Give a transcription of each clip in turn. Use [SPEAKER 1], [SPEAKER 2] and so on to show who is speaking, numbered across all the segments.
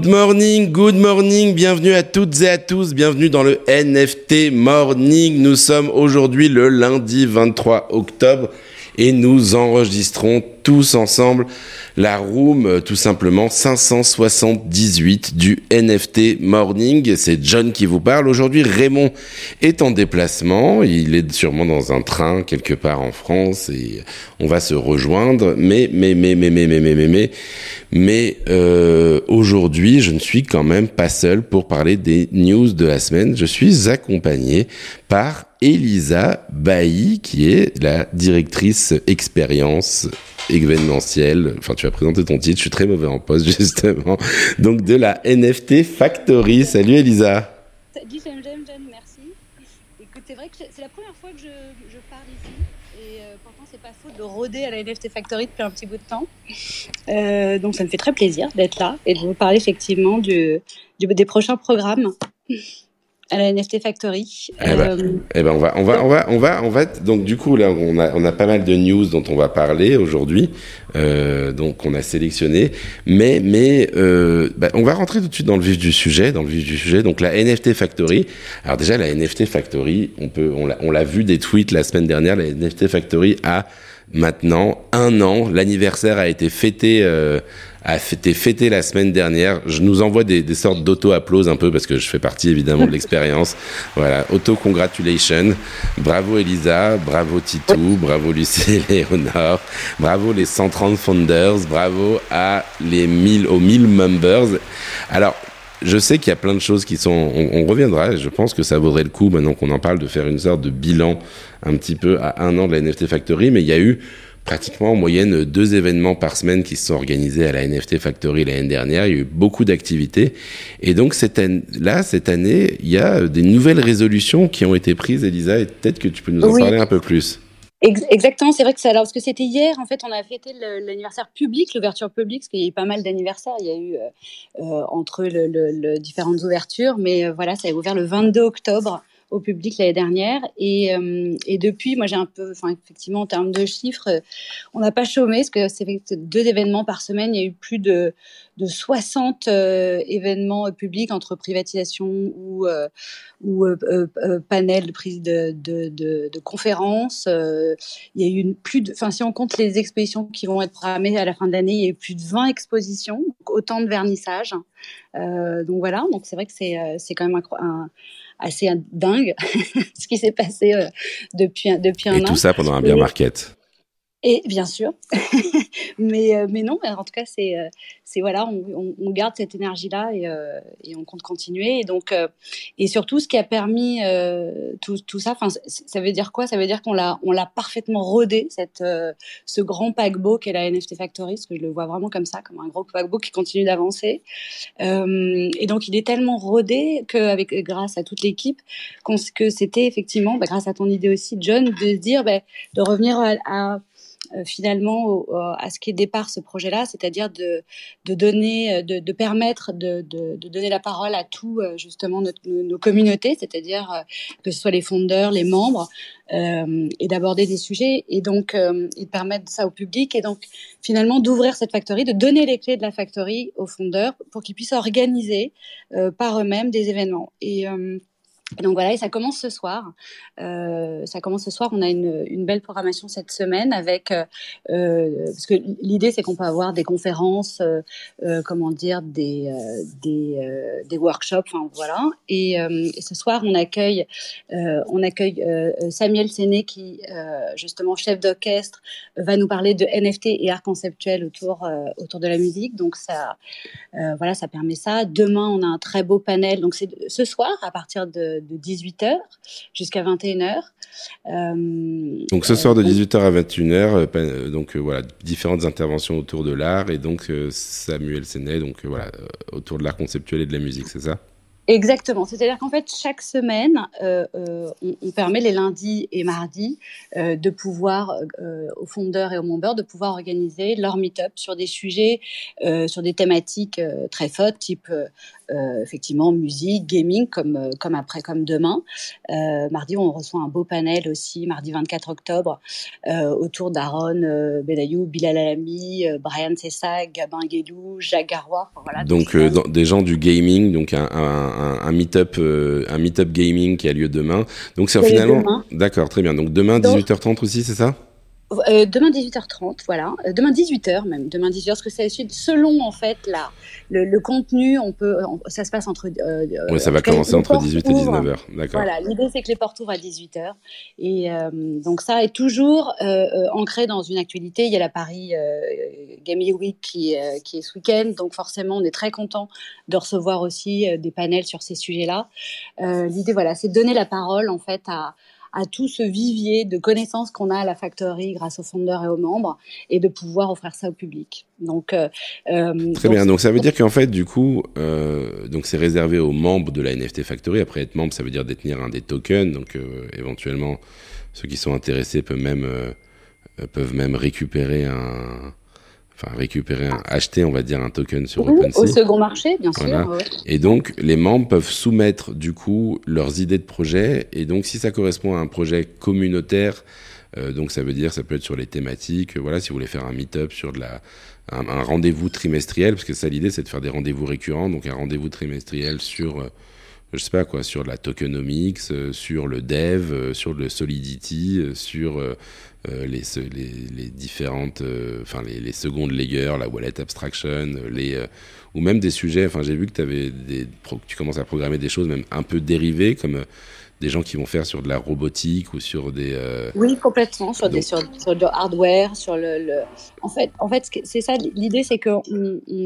[SPEAKER 1] Good morning, good morning, bienvenue à toutes et à tous, bienvenue dans le NFT Morning. Nous sommes aujourd'hui le lundi 23 octobre et nous enregistrons tous ensemble la room euh, tout simplement 578 du NFT Morning. C'est John qui vous parle. Aujourd'hui, Raymond est en déplacement. Il est sûrement dans un train quelque part en France et on va se rejoindre. Mais, mais, mais, mais, mais, mais, mais, mais, mais, mais euh, aujourd'hui, je ne suis quand même pas seul pour parler des news de la semaine. Je suis accompagné par Elisa Bailly, qui est la directrice expérience événementielle. Enfin, tu as présenté ton titre. Je suis très mauvais en poste, justement. Donc, de la NFT Factory. Salut, Elisa.
[SPEAKER 2] Salut, merci. Écoute, c'est vrai que c'est la première fois que je, je parle ici. Et euh, pourtant, c'est pas faute de rôder à la NFT Factory depuis un petit bout de temps. Euh, donc, ça me fait très plaisir d'être là et de vous parler effectivement du des prochains programmes à la NFT Factory.
[SPEAKER 1] Eh ben, euh, eh ben on va, on va, on va, on va, on va. Donc du coup là, on a, on a pas mal de news dont on va parler aujourd'hui. Euh, donc on a sélectionné, mais, mais euh, bah, on va rentrer tout de suite dans le vif du sujet, dans le vif du sujet. Donc la NFT Factory. Alors déjà la NFT Factory, on peut, on l'a, on l'a vu des tweets la semaine dernière. La NFT Factory a maintenant un an. L'anniversaire a été fêté. A été fêté la semaine dernière. Je nous envoie des, des sortes d'auto-applause un peu parce que je fais partie évidemment de l'expérience. Voilà, auto-congratulation. Bravo Elisa, bravo Titou, bravo Lucie et Léonore, bravo les 130 founders, bravo à les 1000, aux 1000 members. Alors, je sais qu'il y a plein de choses qui sont. On, on, reviendra. Je pense que ça vaudrait le coup maintenant qu'on en parle de faire une sorte de bilan un petit peu à un an de la NFT Factory. Mais il y a eu pratiquement en moyenne deux événements par semaine qui se sont organisés à la NFT Factory l'année dernière. Il y a eu beaucoup d'activités. Et donc, cette année, là, cette année, il y a des nouvelles résolutions qui ont été prises, Elisa, et peut-être que tu peux nous en
[SPEAKER 2] Oui.
[SPEAKER 1] parler un peu plus.
[SPEAKER 2] Exactement, c'est vrai que ça, alors, parce que c'était hier, en fait, on a fêté l'anniversaire public, l'ouverture publique, parce qu'il y a eu pas mal d'anniversaires, il y a eu euh, euh, entre le, le- le différentes ouvertures, mais euh, voilà, ça a ouvert le 22 octobre au public l'année dernière, et, euh, et depuis, moi j'ai un peu, enfin effectivement en termes de chiffres, euh, on n'a pas chômé, parce que c'est deux événements par semaine, il y a eu plus de, de 60 euh, événements publics entre privatisation ou, ou panels de prise de, conférences. il y a eu plus de, enfin si on compte les expositions qui vont être programmées à la fin de l'année, il y a eu plus de 20 expositions, autant de vernissages. Euh, donc voilà, donc c'est vrai que c'est quand même un, assez dingue ce qui s'est passé euh, depuis un- depuis un
[SPEAKER 1] Et
[SPEAKER 2] an.
[SPEAKER 1] tout ça pendant un
[SPEAKER 2] Et-
[SPEAKER 1] market.
[SPEAKER 2] Et bien sûr, mais euh, mais non, en tout cas c'est euh, c'est voilà, on, on, garde cette énergie là et, euh, et on compte continuer. Et donc euh, et surtout ce qui a permis euh, tout tout ça, enfin ça veut dire quoi? Ça veut dire qu'on l'a on l'a parfaitement rodé cette euh, ce grand paquebot qu'est la NFT Factory, parce que je le vois vraiment comme ça, comme un gros paquebot qui continue d'avancer. Et donc il est tellement rodé qu'avec grâce à toute l'équipe qu'on que c'était effectivement bah, grâce à ton idée aussi John de dire bah, de revenir à, à finalement au- au- à ce qui est départ ce projet-là, c'est-à-dire de, donner, euh, de, permettre de, donner la parole à tout euh, justement nos, communautés, c'est-à-dire euh, que ce soit les fondeurs, les membres, euh, et d'aborder des sujets et donc euh, et de permettre ça au public et donc finalement d'ouvrir cette factory, de donner les clés de la factory aux fondeurs pour qu'ils puissent organiser euh, par eux-mêmes des événements. Et euh, donc voilà, et ça commence ce soir. Euh, ça commence ce soir. On a une, belle programmation cette semaine avec euh, euh, parce que l'idée c'est qu'on peut avoir des conférences, comment dire, des des, des workshops, enfin voilà. Et, et ce soir on accueille on accueille Samuel Séné qui justement chef d'orchestre va nous parler de NFT et art conceptuel autour autour de la musique. Donc ça voilà, ça permet ça. Demain, on a un très beau panel. Donc, c'est ce soir, à partir de, de 18h jusqu'à 21h. Euh,
[SPEAKER 1] Donc ce soir de 18h à 21h, euh, euh, donc euh, voilà, différentes interventions autour de l'art et donc euh, Samuel Sénet, donc euh, voilà, euh, autour de l'art conceptuel et de la musique, c'est ça?
[SPEAKER 2] Exactement. C'est-à-dire qu'en fait, chaque semaine, euh, euh, on, on, permet les lundis et mardis euh, de pouvoir, aux fondeurs et aux membres, de pouvoir organiser leur meet-up sur des sujets, sur des thématiques très fortes, type effectivement musique, gaming, comme, comme après, comme demain. mardi, on reçoit un beau panel aussi, mardi 24 octobre, autour d'Aaron Belayou, Bilal Alami, Brian Sessag, Gabin Guédou, Jacques.
[SPEAKER 1] Voilà, donc, dans, des gens du gaming, donc un, un, un meet-up euh, un meet gaming qui a lieu demain. Donc c'est finalement d'accord, très bien. Donc demain 18h30 aussi, c'est ça?
[SPEAKER 2] Euh, demain 18h30, voilà. Euh, demain 18h même. Demain 18h, parce que c'est selon en fait la, le, contenu. On peut, ça se passe entre.
[SPEAKER 1] Euh, oui, ça va commencer entre 18 et 19h. D'accord.
[SPEAKER 2] Voilà. L'idée c'est que les portes ouvrent à 18h. Et donc ça est toujours ancré dans une actualité. Il y a la Paris Gaming Week qui, qui est ce week-end, donc forcément on est très content de recevoir aussi des panels sur ces sujets-là. L'idée, voilà, c'est de donner la parole en fait à à tout ce vivier de connaissances qu'on a à la factory grâce aux fondeurs et aux membres et de pouvoir offrir ça au public. Donc euh,
[SPEAKER 1] euh très bien. Donc ça veut dire qu'en fait, du coup, euh, donc c'est réservé aux membres de la NFT Factory. Après être membre, ça veut dire détenir un des tokens. Donc euh, éventuellement, ceux qui sont intéressés peuvent même euh, peuvent même récupérer un enfin récupérer, un, acheter, on va dire, un token sur OpenSea.
[SPEAKER 2] Au second marché, bien sûr.
[SPEAKER 1] Et donc, les membres peuvent soumettre du coup leurs idées de projet. Et donc, si ça correspond à un projet communautaire, euh, donc ça veut dire, ça peut être sur les thématiques. voilà, si vous voulez faire un meet-up sur de la un, rendez-vous trimestriel, parce que ça l'idée, c'est de faire des rendez-vous récurrents. Donc un rendez-vous trimestriel sur euh, je sais pas quoi, sur la tokenomics, euh, sur le dev, sur le solidity, sur euh, les, les, les, différentes, euh, enfin les, les, secondes layers, la wallet abstraction, les euh, ou même des sujets. Enfin, j'ai vu que avais des, tu commences à programmer des choses même un peu dérivées, comme des gens qui vont faire sur de la robotique ou sur des.
[SPEAKER 2] Oui, complètement, sur, des, sur, sur le hardware, sur le. le... En fait, en fait c'est ça, l'idée, c'est que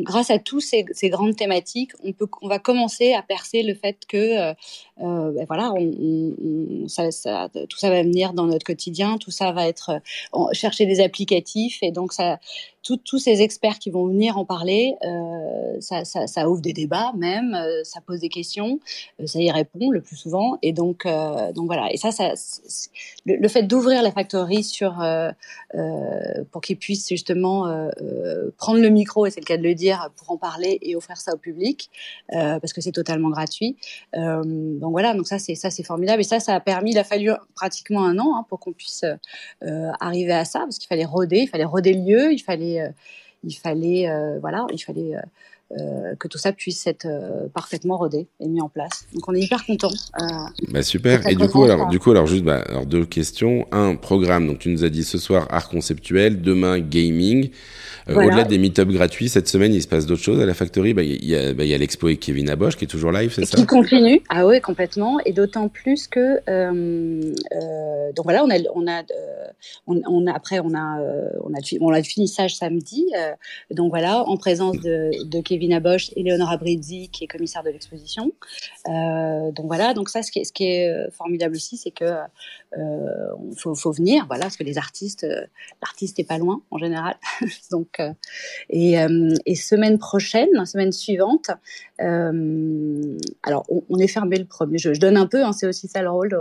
[SPEAKER 2] grâce à tous ces, grandes thématiques, on, peut, on va commencer à percer le fait que euh, ben voilà, on, ça, ça, tout ça va venir dans notre quotidien, tout ça va être euh, chercher des applicatifs et donc ça, tous ces experts qui vont venir en parler, euh, ça, ouvre des débats même, euh, ça pose des questions, euh, ça y répond le plus souvent. Et donc donc voilà. Et ça, ça le, fait d'ouvrir la factory sur pour qu'ils puissent justement prendre le micro et c'est le cas de le dire pour en parler et offrir ça au public parce que c'est totalement gratuit. Donc voilà, donc ça c'est ça c'est formidable. Et ça ça a permis, il a fallu pratiquement un an hein, pour qu'on puisse arriver à ça parce qu'il fallait roder, il fallait roder le lieu, il fallait euh, il fallait euh, voilà, il fallait que tout ça puisse être parfaitement rodé et mis en place. Donc on est hyper content.
[SPEAKER 1] bah super. Et du coup alors du coup alors juste bah, alors deux questions. Un programme. Donc tu nous as dit ce soir art conceptuel, demain gaming. Euh, au-delà des meet-ups gratuits, cette semaine, il se passe d'autres choses à la Factory. Bah, il y a, bah, a l'expo avec Kevin Abosch qui est toujours live, c'est ça?
[SPEAKER 2] Qui continue. Ah oui, complètement. Et d'autant plus que euh, euh, donc voilà, on a, on a, euh, on, on, après on a, euh, on a, on a le finissage samedi. donc voilà, en présence de, de Kevin Abosch et Léonora qui est commissaire de l'exposition. donc voilà, donc ça, ce qui est, est formidable aussi, c'est que faut, faut venir, voilà, parce que les artistes, l'artiste est pas loin en général. donc euh, euh, et, semaine prochaine, semaine suivante, euh, alors on, est fermé le premier. Je, donne un peu, hein, c'est aussi ça le rôle.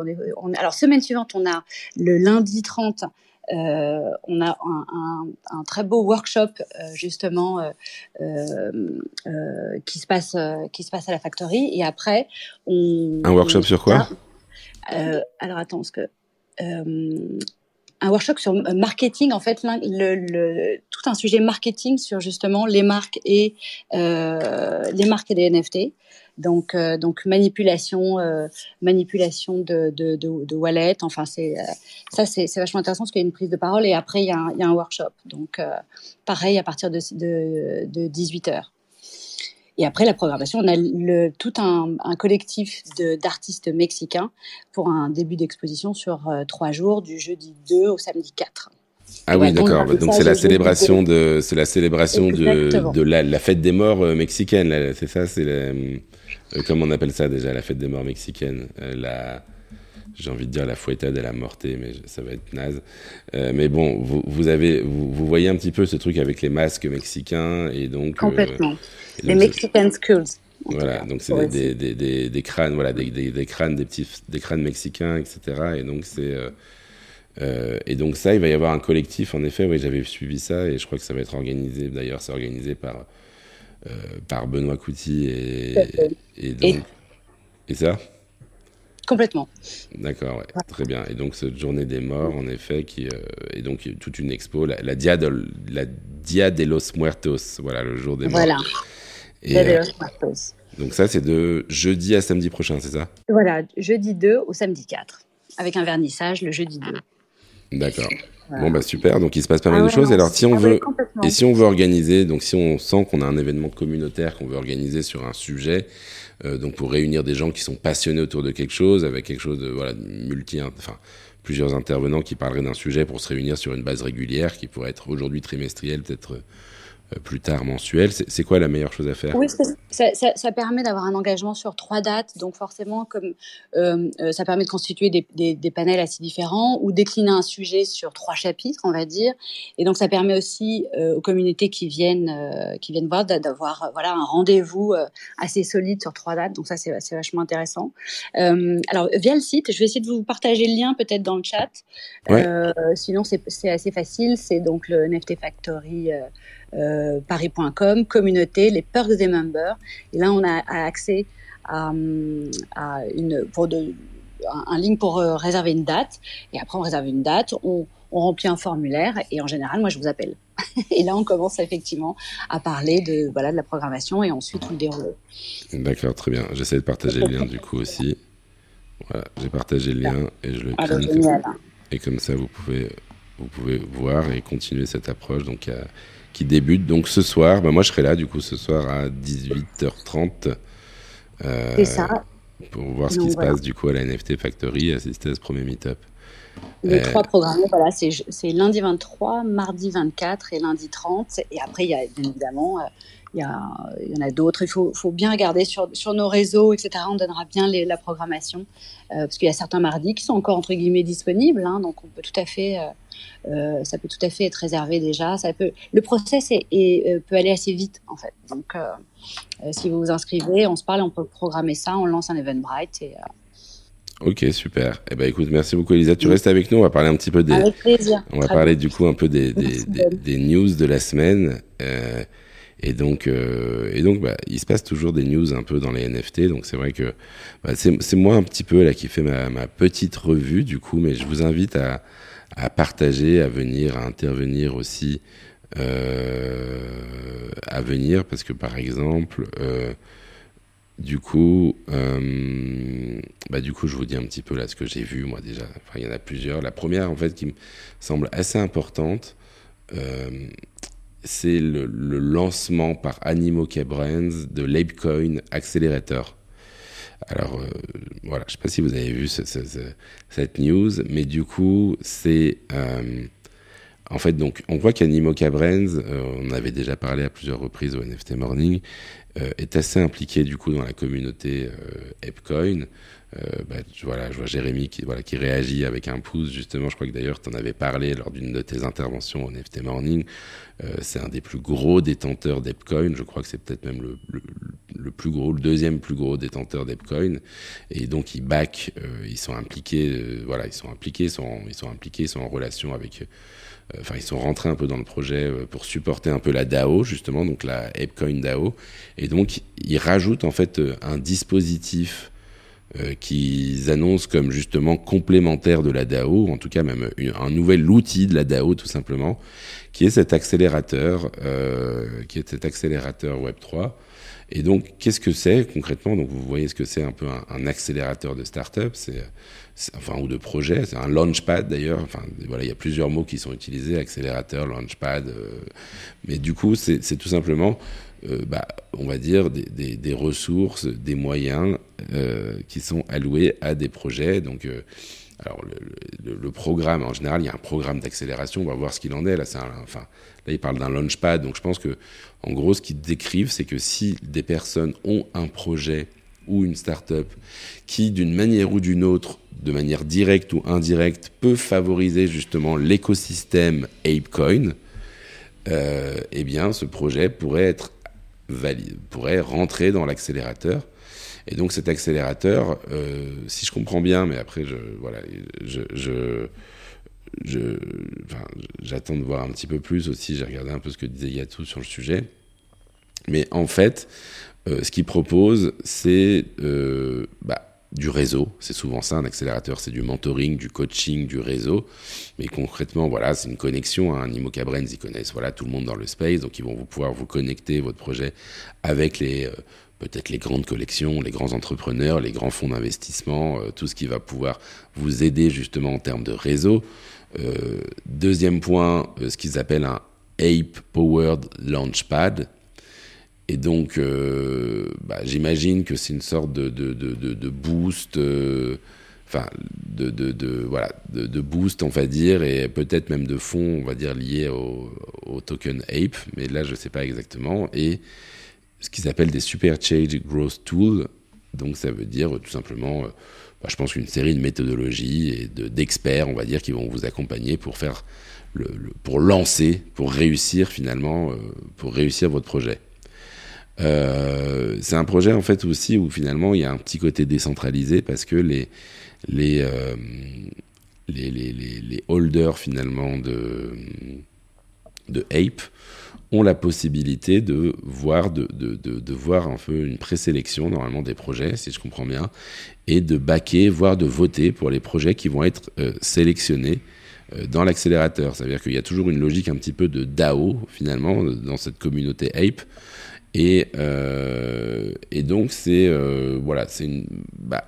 [SPEAKER 2] alors semaine suivante, on a le lundi 30. On a un, très beau workshop justement qui se passe qui se passe à la factory. Et après on
[SPEAKER 1] un workshop sur quoi?
[SPEAKER 2] Alors attends parce que un workshop sur marketing, en fait, tout un sujet marketing sur justement les marques et euh, les marques et les NFT. Donc, euh, donc manipulation, euh, manipulation de, de, de. Enfin, c'est ça, c'est vachement intéressant parce qu'il y a une prise de parole et après il y a un, il y a un workshop. Donc, pareil à partir de, de, de 18 heures. Et après la programmation, on a le, tout un, un collectif d'artistes mexicains pour un début d'exposition sur euh, trois jours, du jeudi 2 au samedi 4.
[SPEAKER 1] Ah oui, d'accord. Donc c'est la célébration de, c'est la célébration de, de la, la, fête des morts euh, mexicaine. C'est ça, c'est euh, comment on appelle ça déjà, la fête des morts mexicaine. la j'ai envie de dire la fouettade et la mortée, mais ça va être naze. Euh, mais bon, vous, vous avez, vous, vous, voyez un petit peu ce truc avec les masques mexicains et donc.
[SPEAKER 2] Complètement. les Mexican Schools.
[SPEAKER 1] Voilà, donc c'est des, des, des, des, crânes, voilà, des, crânes, des petits, des crânes mexicains, etc. Et donc c'est euh, et donc ça, il va y avoir un collectif. En effet, oui, j'avais suivi ça et je crois que ça va être organisé. D'ailleurs, c'est organisé par par Benoît Couty et, et, donc, et ça?
[SPEAKER 2] Complètement.
[SPEAKER 1] D'accord, ouais. très bien. Et donc cette journée des morts, en effet, qui euh, est donc toute une expo, la, la, dia, de, la dia de los Muertos, voilà, le jour des morts.
[SPEAKER 2] Voilà.
[SPEAKER 1] Et, dia de los Muertos. Donc ça, c'est de jeudi à samedi prochain, c'est ça?
[SPEAKER 2] Voilà, jeudi 2 au samedi 4, avec un vernissage le jeudi
[SPEAKER 1] 2. D'accord. Bon bah super, donc il se passe pas mal ah de choses. Alors si on veut et si on veut organiser, donc si on sent qu'on a un événement communautaire qu'on veut organiser sur un sujet, euh, donc pour réunir des gens qui sont passionnés autour de quelque chose, avec quelque chose de voilà multi, enfin plusieurs intervenants qui parleraient d'un sujet pour se réunir sur une base régulière, qui pourrait être aujourd'hui trimestrielle, peut-être euh, plus tard mensuel. C'est quoi la meilleure chose à faire?
[SPEAKER 2] Oui, ça, ça, ça, permet d'avoir un engagement sur trois dates. Donc forcément, comme euh, euh, ça permet de constituer des, des, des, panels assez différents ou décliner un sujet sur trois chapitres, on va dire. Et donc ça permet aussi euh, aux communautés qui viennent, euh, qui viennent voir d'avoir voilà un rendez-vous assez solide sur trois dates. Donc ça c'est vachement intéressant. alors via le site, je vais essayer de vous partager le lien peut-être dans le chat.
[SPEAKER 1] Ouais.
[SPEAKER 2] sinon c'est assez facile. C'est donc le NFT Factory euh, paris.com, communauté, les perks des members. Et là, on a accès à, une, pour de, un, link pour euh, réserver une date. Et après, on réserve une date, on, remplit un formulaire et en général, moi, je vous appelle. et là, on commence effectivement à parler de, voilà, de la programmation et ensuite, on le déroule.
[SPEAKER 1] D'accord, très bien. J'essaie de partager le lien du coup aussi. Voilà, j'ai partagé le lien et je le
[SPEAKER 2] ah, clique.
[SPEAKER 1] Et comme ça, vous pouvez, vous pouvez voir et continuer cette approche. Donc, il y a qui débute donc ce soir. Bah, moi, je serai là du coup ce soir à 18h30.
[SPEAKER 2] Euh, C'est ça.
[SPEAKER 1] Pour voir ce qui se passe du coup à la NFT Factory, assister à ce premier meet-up.
[SPEAKER 2] Les euh, trois programmes, voilà, c'est lundi 23, mardi 24 et lundi 30. Et après, il y a bien évidemment euh, il y, a, il y en a d'autres. Il faut, faut, bien regarder sur, sur, nos réseaux, etc. On donnera bien les, la programmation euh, parce qu'il y a certains mardis qui sont encore entre guillemets disponibles. Hein, donc on peut tout à fait, euh, euh, ça peut tout à fait être réservé déjà. Ça peut, le process est, est, peut aller assez vite en fait. Donc si vous vous inscrivez, on se parle, on peut programmer ça, on lance un Eventbrite et
[SPEAKER 1] Ok, super. Eh ben, écoute, merci beaucoup, Elisa. Tu restes avec nous. On va parler un petit peu des.
[SPEAKER 2] Avec plaisir.
[SPEAKER 1] On va parler du coup un peu des, des, des, des news de la semaine. Euh, et donc, euh, et donc bah, il se passe toujours des news un peu dans les NFT. Donc c'est vrai que bah, c'est moi un petit peu là qui fait ma, ma, petite revue du coup, mais je vous invite à, à partager, à venir, à intervenir aussi, euh, à venir parce que par exemple, euh, du coup, euh, bah du coup, je vous dis un petit peu là ce que j'ai vu moi déjà. Enfin, il y en a plusieurs. La première en fait qui me semble assez importante. C'est le, le, lancement par Animoca Brands de l'Apecoin Accelerator. Alors euh, voilà, je ne sais pas si vous avez vu ce, ce, ce, cette news, mais du coup, c'est euh, en fait donc on voit qu'Animoca Brands, euh, on avait déjà parlé à plusieurs reprises au NFT Morning, euh, est assez impliqué du coup dans la communauté Apecoin. Euh, bah, voilà, je vois Jérémy qui, voilà, qui réagit avec un pouce, justement. Je crois que d'ailleurs, tu en avais parlé lors d'une de tes interventions au NFT Morning. Euh, c'est un des plus gros détenteurs d'Epcoin. Je crois que c'est peut-être même le, le, plus gros, le deuxième plus gros détenteur d'Epcoin. Et donc, ils back, euh, ils sont impliqués, voilà, ils sont impliqués, sont, ils sont impliqués, sont en relation avec, enfin, ils sont rentrés un peu dans le projet pour supporter un peu la DAO, justement, donc la Epcoin DAO. Et donc, ils rajoutent en fait un dispositif euh, qu'ils annoncent comme justement complémentaire de la DAO, en tout cas même un nouvel outil de la DAO tout simplement, qui est cet accélérateur, euh, qui est cet accélérateur Web 3. Et donc, qu'est-ce que c'est concrètement? Donc, vous voyez ce que c'est un peu un, accélérateur de start-up, c'est enfin ou de projet, c'est un launchpad d'ailleurs. Enfin, voilà, il y a plusieurs mots qui sont utilisés accélérateur, launchpad. Euh, mais du coup, c'est tout simplement euh, bah, on va dire, des, ressources, des moyens euh, qui sont alloués à des projets. Donc, euh, alors le, programme, en général, il y a un programme d'accélération. On va voir ce qu'il en est. Là, enfin, là, il parle d'un launchpad. Donc, je pense que, en gros, ce qu'ils décrivent, c'est que si des personnes ont un projet ou une start-up qui, d'une manière ou d'une autre, de manière directe ou indirecte, peut favoriser justement l'écosystème ApeCoin, eh bien, ce projet pourrait être pourrait rentrer dans l'accélérateur. Et donc cet accélérateur, si je comprends bien, mais après, je, voilà, j'attends de voir un petit peu plus aussi. J'ai regardé un peu ce que disait Yatou sur le sujet. Mais en fait, ce qu'il propose, c'est bah, du réseau. C'est souvent ça, un accélérateur, c'est du mentoring, du coaching, du réseau. Mais concrètement, voilà, c'est une connexion. Hein. Nimo Brands, ils connaissent voilà, tout le monde dans le space, donc ils vont vous pouvoir vous connecter votre projet avec les... Euh, peut-être les grandes collections, les grands entrepreneurs, les grands fonds d'investissement, euh, tout ce qui va pouvoir vous aider justement en termes de réseau. Euh, deuxième point, ce qu'ils appellent un Ape Powered Launchpad. Et donc, euh, bah, j'imagine que c'est une sorte de, boost, euh, enfin, de, voilà, de, boost, on va dire, et peut-être même de fonds, on va dire, liés au, token Ape, mais là, je ne sais pas exactement. Et ce qu'ils appellent des Super Change Growth Tools, donc ça veut dire tout simplement, euh, bah, je pense, une série de méthodologies et d'experts, on va dire, qui vont vous accompagner pour faire, pour lancer, pour réussir finalement, pour réussir votre projet. Euh, c'est un projet en fait aussi où finalement il y a un petit côté décentralisé parce que les les euh, les, les, holders finalement de de Ape ont la possibilité de voir de, de, de, voir un peu une présélection normalement des projets si je comprends bien et de baquer voire de voter pour les projets qui vont être euh, sélectionnés dans l'accélérateur. Ça veut dire qu'il y a toujours une logique un petit peu de DAO finalement dans cette communauté Ape et, euh, et donc, c'est euh, voilà, c'est bah,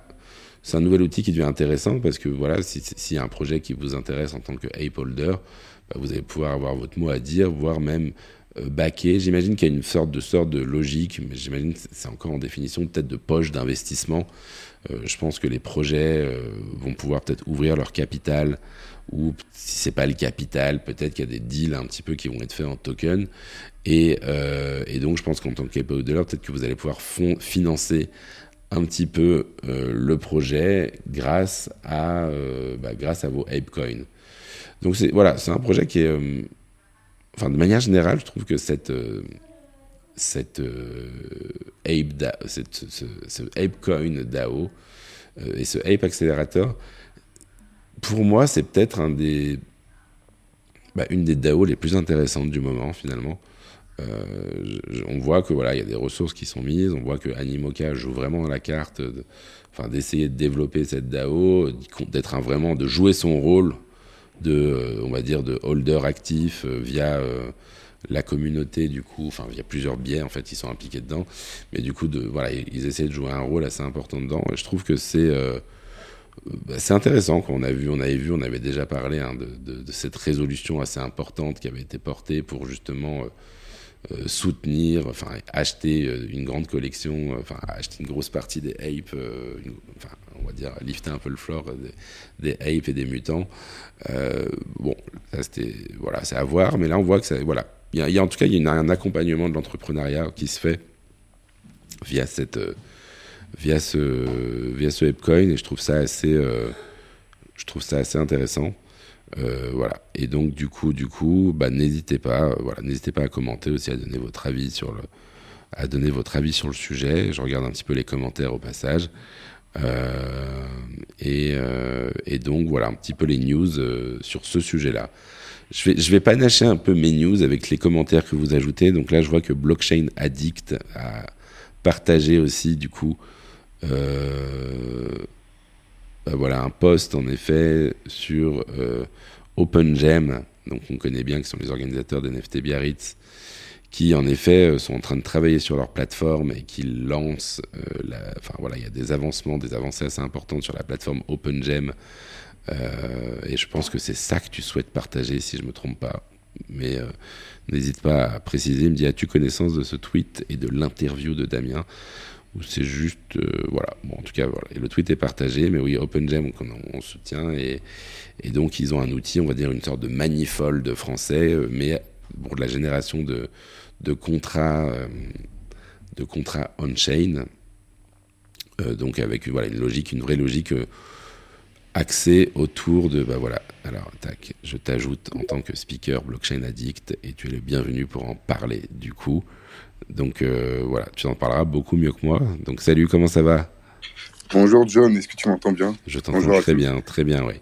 [SPEAKER 1] un nouvel outil qui devient intéressant parce que voilà, s'il si y a un projet qui vous intéresse en tant que ape holder, bah, vous allez pouvoir avoir votre mot à dire, voire même euh, backer. J'imagine qu'il y a une sorte de sorte de logique, mais j'imagine que c'est encore en définition peut-être de poche d'investissement. Euh, je pense que les projets vont pouvoir peut-être ouvrir leur capital ou si c'est pas le capital, peut-être qu'il y a des deals un petit peu qui vont être faits en token. Et, euh, et donc, je pense qu'en tant que holder, peut-être que vous allez pouvoir financer un petit peu euh, le projet grâce à, euh, bah, grâce à vos ApeCoin. Donc, voilà, c'est un projet qui est. Enfin, de manière générale, je trouve que cette. cette Ape, cette, ce, ApeCoin DAO et ce Ape Accelerator, pour moi, c'est peut-être bah, une des DAO les plus intéressantes du moment, finalement. Euh, on voit que voilà, il y a des ressources qui sont mises. On voit que Animoca joue vraiment la carte, d'essayer de développer cette DAO, d'être un, vraiment de jouer son rôle de, euh, on va dire, de holder actif euh, via la communauté du coup, enfin via plusieurs biais en fait, ils sont impliqués dedans. Mais du coup, de, voilà, ils, essaient de jouer un rôle assez important dedans. Et je trouve que c'est bah, c'est intéressant. qu'on a vu, on avait vu, on avait déjà parlé hein, de, cette résolution assez importante qui avait été portée pour justement soutenir, enfin acheter euh, une grande collection, euh, enfin acheter une grosse partie des apes, enfin on va dire lifter un peu le floor des, des apes et des mutants. bon, c'était voilà, c'est à voir, mais là on voit que ça, voilà, il y, a, en tout cas il y a un accompagnement de l'entrepreneuriat qui se fait via cette via ce via ce ApeCoin et je trouve ça assez je trouve ça assez intéressant. Euh, voilà. Et donc du coup, du coup, bah, n'hésitez pas, voilà, n'hésitez pas à commenter aussi, à donner votre avis sur le, à donner votre avis sur le sujet. Je regarde un petit peu les commentaires au passage. Euh, et, euh, et, donc voilà un petit peu les news sur ce sujet-là. Je vais, je vais panacher un peu mes news avec les commentaires que vous ajoutez. Donc là, je vois que Blockchain Addict a partagé aussi du coup bah, voilà, un post en effet sur euh, OpenGem, donc on connaît bien que sont les organisateurs des NFT Biarritz, qui en effet euh, sont en train de travailler sur leur plateforme et qui lancent, euh, la, enfin voilà, il y a des avancées assez importantes sur la plateforme OpenGem. et je pense que c'est ça que tu souhaites partager, si je me trompe pas. Mais n'hésite pas à préciser. Il me dit As-tu connaissance de ce tweet et de l'interview de Damien? C'est juste, euh, voilà. Bon, en tout cas. Et le tweet est partagé, mais oui, OpenGem, on, on soutient. Et, et, donc, ils ont un outil, on va dire une sorte de manifold français, euh, mais pour de la génération de, de contrats, euh, de contrats on-chain. donc, avec voilà, une logique, une vraie logique axé autour de bah voilà. Alors tac, je t'ajoute en tant que speaker blockchain addict et tu es le bienvenu pour en parler du coup. Donc euh, voilà, tu en parleras beaucoup mieux que moi. Donc salut, comment ça va
[SPEAKER 3] Bonjour John, est-ce que tu m'entends bien
[SPEAKER 1] Je t'entends très bien, très bien, oui.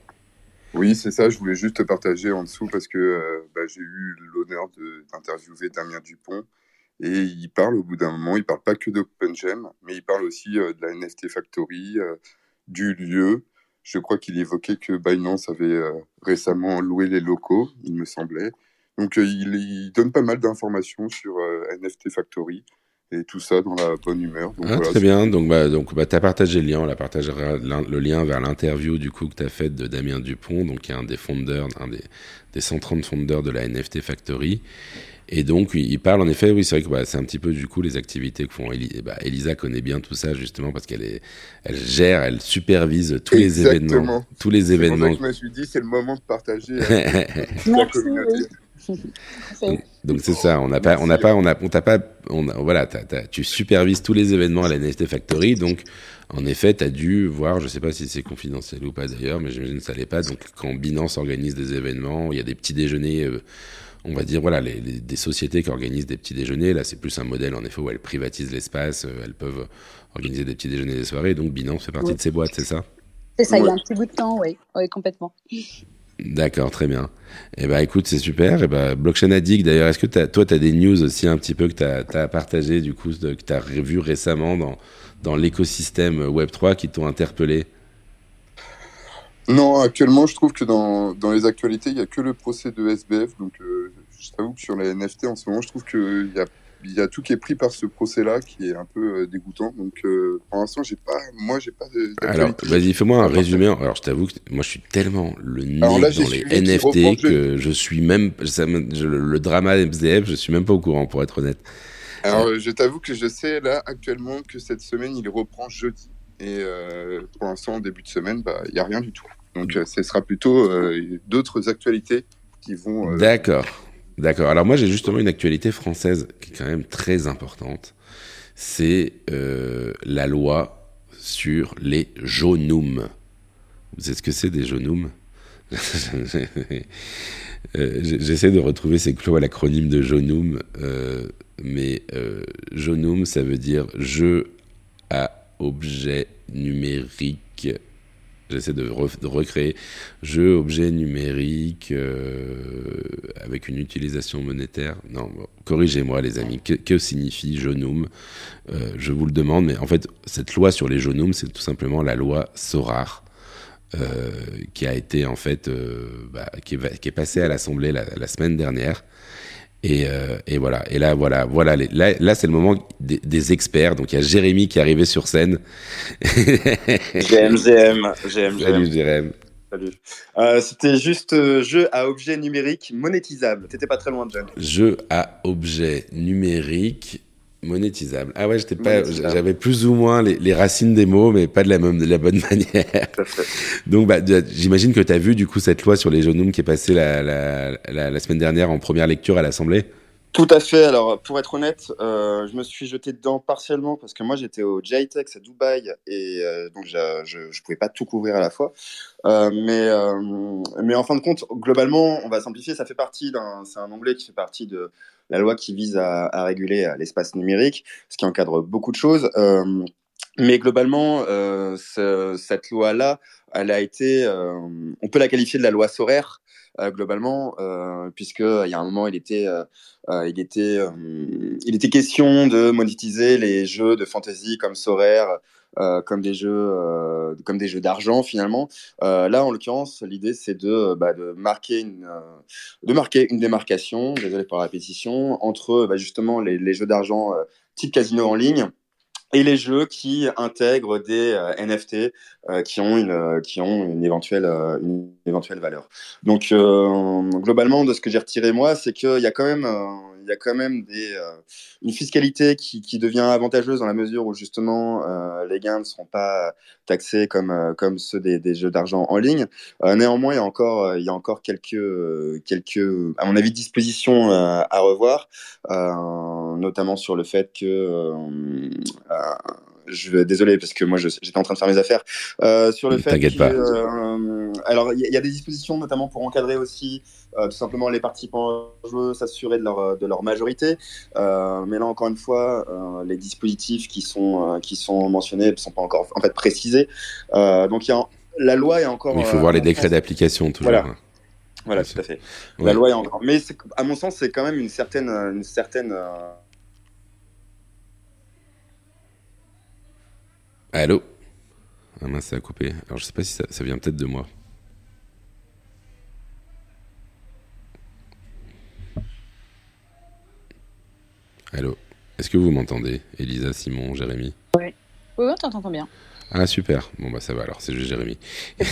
[SPEAKER 3] Oui, c'est ça, je voulais juste te partager en dessous parce que euh, bah, j'ai eu l'honneur d'interviewer Damien Dupont et il parle au bout d'un moment, il parle pas que d'OpenGem, mais il parle aussi euh, de la NFT Factory, du lieu. Je crois qu'il évoquait que Binance avait récemment loué les locaux, il me semblait. Donc euh, il, donne pas mal d'informations sur euh, NFT Factory et tout ça dans la bonne humeur.
[SPEAKER 1] Ah, très bien. Donc, bah, donc bah, tu as partagé le lien. On a partagé le lien vers l'interview du coup que tu as faite de Damien Dupont, donc qui est un des fondeurs, un des, des 130 fondeurs de la NFT Factory. Et donc, il parle en effet, oui, c'est vrai que bah, c'est un petit peu du coup les activités que font. bah, Elisa connaît bien tout ça justement parce qu'elle est, elle gère, elle supervise tous les événements, tous les événements.
[SPEAKER 3] Pour ça que je me suis dit, c'est le moment de partager la communauté.
[SPEAKER 1] Donc c'est ça, on n'a pas, on n'a pas, on a, on t'a pas, on voilà, tu supervises tous les événements à la NFT Factory, donc en effet, tu as dû voir, je sais pas si c'est confidentiel ou pas d'ailleurs, mais j'imagine que ça l'est pas. Donc quand Binance organise des événements, il y a des petits déjeuners. Euh, on va dire voilà les, des sociétés qui organisent des petits déjeuners là c'est plus un modèle en effet où elles privatisent l'espace euh, elles peuvent organiser des petits déjeuners des soirées donc Binance fait partie de ces boîtes c'est ça?
[SPEAKER 2] C'est ça il y a un petit bout de temps oui oui complètement
[SPEAKER 1] D'accord, très bien. Eh ben, écoute, c'est super. Eh ben, Blockchain Addict, d'ailleurs, est-ce que toi, tu as des news aussi un petit peu que tu as, partagé, du coup, que tu as vu récemment dans, dans l'écosystème Web3 qui t'ont interpellé?
[SPEAKER 3] Non, actuellement, je trouve que dans, dans les actualités, il n'y a que le procès de SBF. Donc, euh, je t'avoue que sur les NFT, en ce moment, je trouve qu'il y a il y a tout qui est pris par ce procès-là qui est un peu euh, dégoûtant. Donc, euh, pour l'instant, j'ai pas, moi, j'ai pas de.
[SPEAKER 1] Alors, vas-y, fais-moi un résumé. Alors, je t'avoue que moi, je suis tellement le nez dans les NFT que je suis même, le drama MZF, je suis même pas au courant, pour être honnête.
[SPEAKER 3] Alors, je t'avoue que je sais là actuellement que cette semaine, il reprend jeudi. Et euh, pour l'instant, en début de semaine, bah, il n'y a rien du tout. Donc, ce sera plutôt d'autres actualités qui vont.
[SPEAKER 1] D'accord. D'accord. Alors moi j'ai justement une actualité française qui est quand même très importante. C'est euh, la loi sur les jonums. Vous savez ce que c'est des jonums euh, J'essaie de retrouver c'est quoi l'acronyme de jonum, euh, mais jonum ça veut dire jeu à objet numérique J'essaie de, recréer jeu, objet numérique euh, avec une utilisation monétaire. Non, corrigez-moi les amis. Que, signifie Jonum euh, Je vous le demande, mais en fait, cette loi sur les Jonum, c'est tout simplement la loi Sorar. Euh, qui a été en fait bah, qui, est, qui, est, passée à l'Assemblée la, semaine dernière euh, et, voilà. Et là, voilà, voilà. là, c'est le moment des, experts. Donc, il y a Jérémy qui est arrivé sur scène.
[SPEAKER 4] GM, GM, GM,
[SPEAKER 1] Salut, Jérémy.
[SPEAKER 4] Salut. Euh, c'était juste euh, jeu à objet numérique monétisable. T'étais pas très loin, John.
[SPEAKER 1] Jeu à objet numérique Monétisable. Ah ouais, j'étais pas, j'avais plus ou moins les, racines des mots, mais pas de la même, de la bonne manière. Donc, bah, j'imagine que tu as vu du coup cette loi sur les genoux qui est passée la, la, la, semaine dernière en première lecture à l'Assemblée?
[SPEAKER 4] Tout à fait. Alors, pour être honnête, euh, je me suis jeté dedans partiellement parce que moi, j'étais au JTEX à Dubaï et euh, donc je ne pouvais pas tout couvrir à la fois. Euh, mais, mais en fin de compte, globalement, on va simplifier. Ça fait partie d'un, c'est un onglet qui fait partie de la loi qui vise à, réguler l'espace numérique, ce qui encadre beaucoup de choses. mais globalement, cette loi-là, elle a été, on peut la qualifier de la loi Soraire euh, globalement, euh, puisque il y a un moment, il était, euh, il était, il était question de monétiser les jeux de fantasy comme Sorare. Euh, comme des jeux euh, comme des jeux d'argent finalement là en l'occurrence l'idée c'est de, bah, marquer une de marquer une démarcation désolé pour la répétition entre bah, justement les, jeux d'argent type casino en ligne et les jeux qui intègrent des euh, NFT euh, qui ont une euh, qui ont une éventuelle une éventuelle valeur. Donc globalement de ce que j'ai retiré moi, c'est qu'il y a quand même il y a quand même des, une fiscalité qui, devient avantageuse dans la mesure où justement les gains ne seront pas taxés comme, comme ceux des, des jeux d'argent en ligne. néanmoins, il y a encore, il y a encore quelques, quelques, à mon avis, dispositions à revoir, notamment sur le fait que je vais, désolé parce que moi j'étais en train de faire mes affaires euh, sur le fait
[SPEAKER 1] que,
[SPEAKER 4] pas. Euh, alors il y, a des dispositions notamment pour encadrer aussi euh, tout simplement les participants au jeu, s'assurer de leur de leur majorité. mais là encore une fois, les dispositifs qui sont qui sont mentionnés ne sont pas encore en fait précisés. donc il y a la loi est encore.
[SPEAKER 1] il faut voir les décrets d'application toujours.
[SPEAKER 4] Voilà. Voilà, tout à fait. La loi est encore. Mais à mon sens, c'est quand même une certaine, une certaine
[SPEAKER 1] Allô Ah mince, ça a coupé. Alors je sais pas si ça, vient peut-être de moi. Allô Est-ce que vous m'entendez Elisa, Simon, Jérémy?
[SPEAKER 2] Oui. Oui, on t'entend bien.
[SPEAKER 1] Ah super. Bon bah ça va alors, c'est juste Jérémy.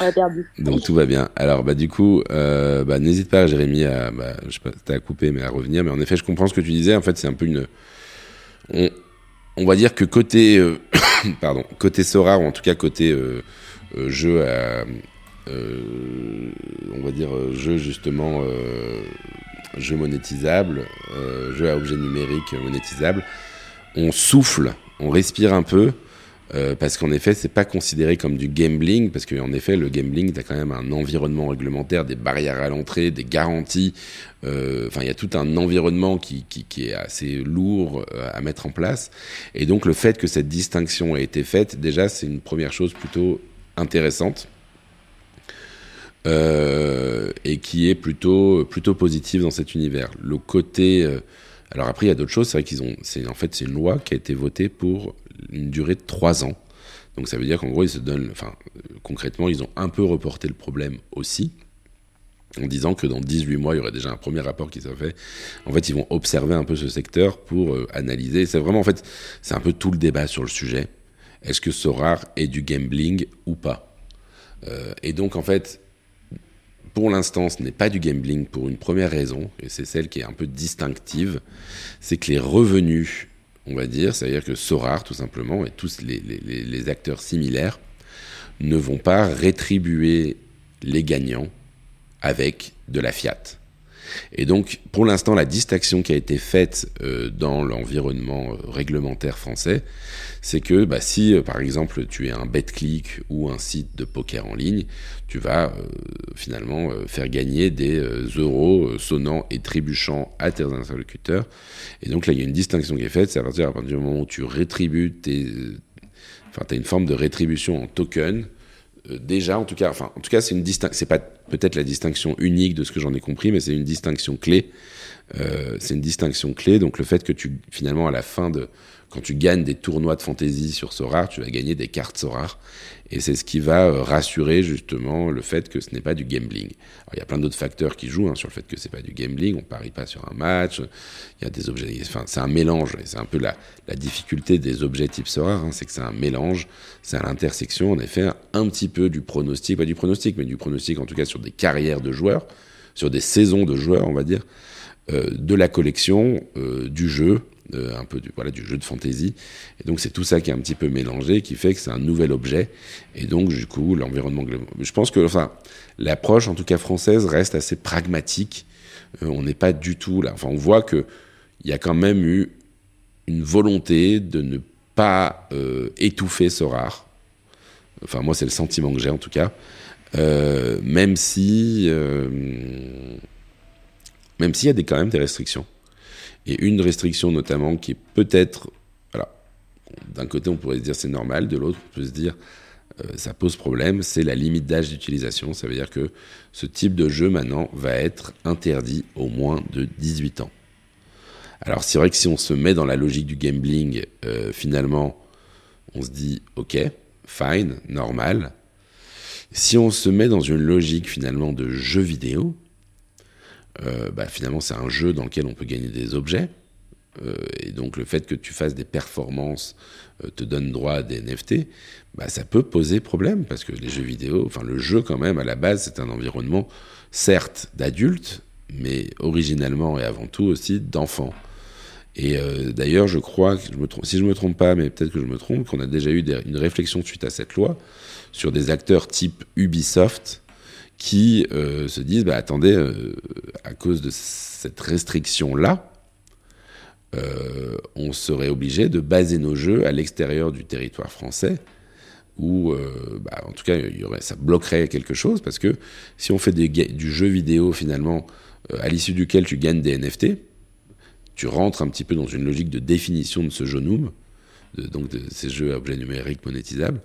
[SPEAKER 2] on a perdu.
[SPEAKER 1] Donc tout va bien. Alors bah du coup, euh, bah, n'hésite pas Jérémy à, bah, je sais pas, t'as coupé mais à revenir. Mais en effet, je comprends ce que tu disais. En fait, c'est un peu une, on va dire que côté, euh, pardon, côté Sora, ou en tout cas côté euh, euh, jeu à, on va dire jeu justement, jeu monétisable, jeu à objet numérique monétisable, on souffle, on respire un peu euh, parce qu'en effet, c'est pas considéré comme du gambling, parce qu'en effet, le gambling, tu quand même un environnement réglementaire, des barrières à l'entrée, des garanties. Euh, enfin, il y a tout un environnement qui, qui, est assez lourd euh, à mettre en place. Et donc, le fait que cette distinction ait été faite, déjà, c'est une première chose plutôt intéressante. Et qui est plutôt plutôt positive dans cet univers. Le côté alors après il y a d'autres choses, c'est vrai qu'ils ont en fait c'est une loi qui a été votée pour une durée de trois ans. Donc ça veut dire qu'en gros, ils se donnent, enfin, concrètement, ils ont un peu reporté le problème aussi, en disant que dans 18 mois, il y aurait déjà un premier rapport qui serait fait. En fait, ils vont observer un peu ce secteur pour euh, analyser. C'est vraiment, en fait, c'est un peu tout le débat sur le sujet. Est-ce que Sorar est du gambling ou pas? Euh, Et donc, en fait, pour l'instant, ce n'est pas du gambling pour une première raison, et c'est celle qui est un peu distinctive, c'est que les revenus on va dire, c'est-à-dire que Sorar, tout simplement, et tous les, acteurs similaires, ne vont pas rétribuer les gagnants avec de la fiat. Et donc, pour l'instant, la distinction qui a été faite euh, dans l'environnement euh, réglementaire français, c'est que bah, si, euh, par exemple, tu es un BetClick ou un site de poker en ligne, tu vas finalement faire gagner des euros sonnants et trébuchants à tes interlocuteurs. Et donc là, il y a une distinction qui est faite, c'est à partir, du moment où tu rétribues tes... Enfin, tu as une forme de rétribution en token, déjà, en tout cas, enfin, en tout cas, c'est une distinction, c'est pas peut-être la distinction unique de ce que j'en ai compris, mais c'est une distinction clé. Euh, c'est une distinction clé. Donc le fait que tu, finalement, à la fin de, quand tu gagnes des tournois de fantasy sur Sorare, tu vas gagner des cartes Sorare. Et c'est ce qui va euh, rassurer justement le fait que ce n'est pas du gambling. il y a plein d'autres facteurs qui jouent hein, sur le fait que c'est pas du gambling. On parie pas sur un match. Il y a des objets. Enfin, c'est un mélange. Et c'est un peu la, la, difficulté des objets type Sorare, hein, c'est que c'est un mélange. C'est à l'intersection, en effet, un petit peu du pronostic, pas du pronostic, mais du pronostic en tout cas sur des carrières de joueurs, sur des saisons de joueurs, on va dire, euh, de la collection, euh, du jeu un peu du, voilà, du jeu de fantasy. Et donc c'est tout ça qui est un petit peu mélangé, qui fait que c'est un nouvel objet. Et donc du coup, l'environnement Je pense que enfin, l'approche, en tout cas française, reste assez pragmatique. Euh, on n'est pas du tout là. Enfin, on voit qu'il y a quand même eu une volonté de ne pas euh, étouffer ce rare. Enfin, moi, c'est le sentiment que j'ai en tout cas. Euh, même si, même s'il y a des, quand même des restrictions. Et une restriction notamment qui est peut-être, voilà, d'un côté on pourrait se dire c'est normal, de l'autre on peut se dire euh, ça pose problème, c'est la limite d'âge d'utilisation. Ça veut dire que ce type de jeu maintenant va être interdit au moins de 18 ans. Alors c'est vrai que si on se met dans la logique du gambling, euh, finalement on se dit ok, fine, normal. Si on se met dans une logique finalement de jeu vidéo, euh, bah, finalement c'est un jeu dans lequel on peut gagner des objets. Euh, et donc le fait que tu fasses des performances euh, te donne droit à des NFT, bah, ça peut poser problème parce que les jeux vidéo, enfin le jeu quand même à la base c'est un environnement certes d'adultes, mais originellement et avant tout aussi d'enfants. Et euh, d'ailleurs, je crois, que je me trompe, si je me trompe pas, mais peut-être que je me trompe, qu'on a déjà eu une réflexion suite à cette loi sur des acteurs type Ubisoft qui euh, se disent, bah, attendez, euh, à cause de cette restriction-là, on serait obligé de baser nos jeux à l'extérieur du territoire français, ou bah, en tout cas, ça bloquerait quelque chose, parce que si on fait des, du jeu vidéo finalement, à l'issue duquel tu gagnes des NFT, tu rentres un petit peu dans une logique de définition de ce genome, de, donc ces jeux à objets numériques monétisables.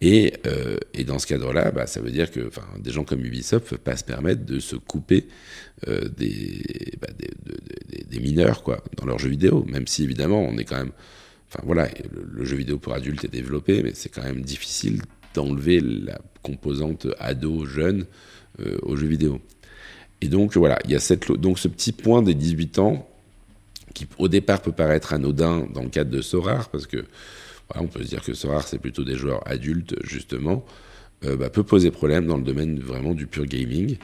[SPEAKER 1] Et, euh, et dans ce cadre-là, bah, ça veut dire que des gens comme Ubisoft ne peuvent pas se permettre de se couper euh, des, bah, des, des, mineurs quoi, dans leurs jeux vidéo, même si évidemment on est quand même... Enfin voilà, le, jeu vidéo pour adultes est développé, mais c'est quand même difficile d'enlever la composante ado-jeune euh, aux jeux vidéo. Et donc voilà, il y a cette, donc ce petit point des 18 ans qui au départ peut paraître anodin dans le cadre de Sorar, parce que on peut se dire que Sorar c'est plutôt des joueurs adultes justement, euh, bah, peut poser problème dans le domaine vraiment du pur gaming.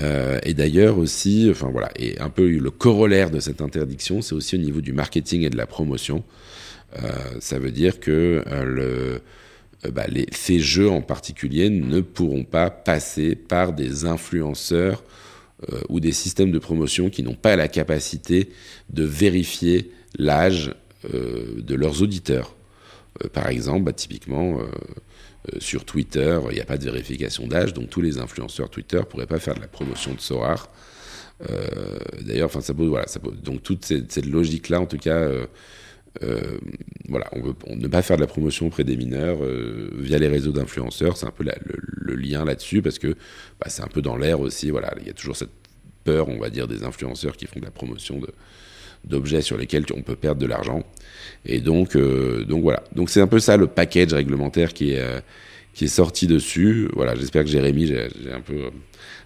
[SPEAKER 1] Euh, et d'ailleurs aussi, enfin voilà, et un peu le corollaire de cette interdiction, c'est aussi au niveau du marketing et de la promotion. Euh, ça veut dire que bah, les, ces jeux en particulier ne pourront pas passer par des influenceurs euh, ou des systèmes de promotion qui n'ont pas la capacité de vérifier l'âge euh, de leurs auditeurs. Euh, par exemple, bah, typiquement, sur Twitter, il n'y a pas de vérification d'âge, donc tous les influenceurs Twitter ne pourraient pas faire de la promotion de Sorar. D'ailleurs, ça voilà, ça donc toute cette, logique-là, en tout cas, voilà, on veut ne pas faire de la promotion auprès des mineurs via les réseaux d'influenceurs, c'est un peu le, lien là-dessus parce que bah, c'est un peu dans l'air aussi. Voilà, il y a toujours cette peur, on va dire, des influenceurs qui font de la promotion d'objets sur lesquels on peut perdre de l'argent. Et donc, euh, donc voilà. Donc c'est un peu ça le package réglementaire qui est, euh, qui est sorti dessus. Voilà, j'espère que Jérémy, j'ai un peu,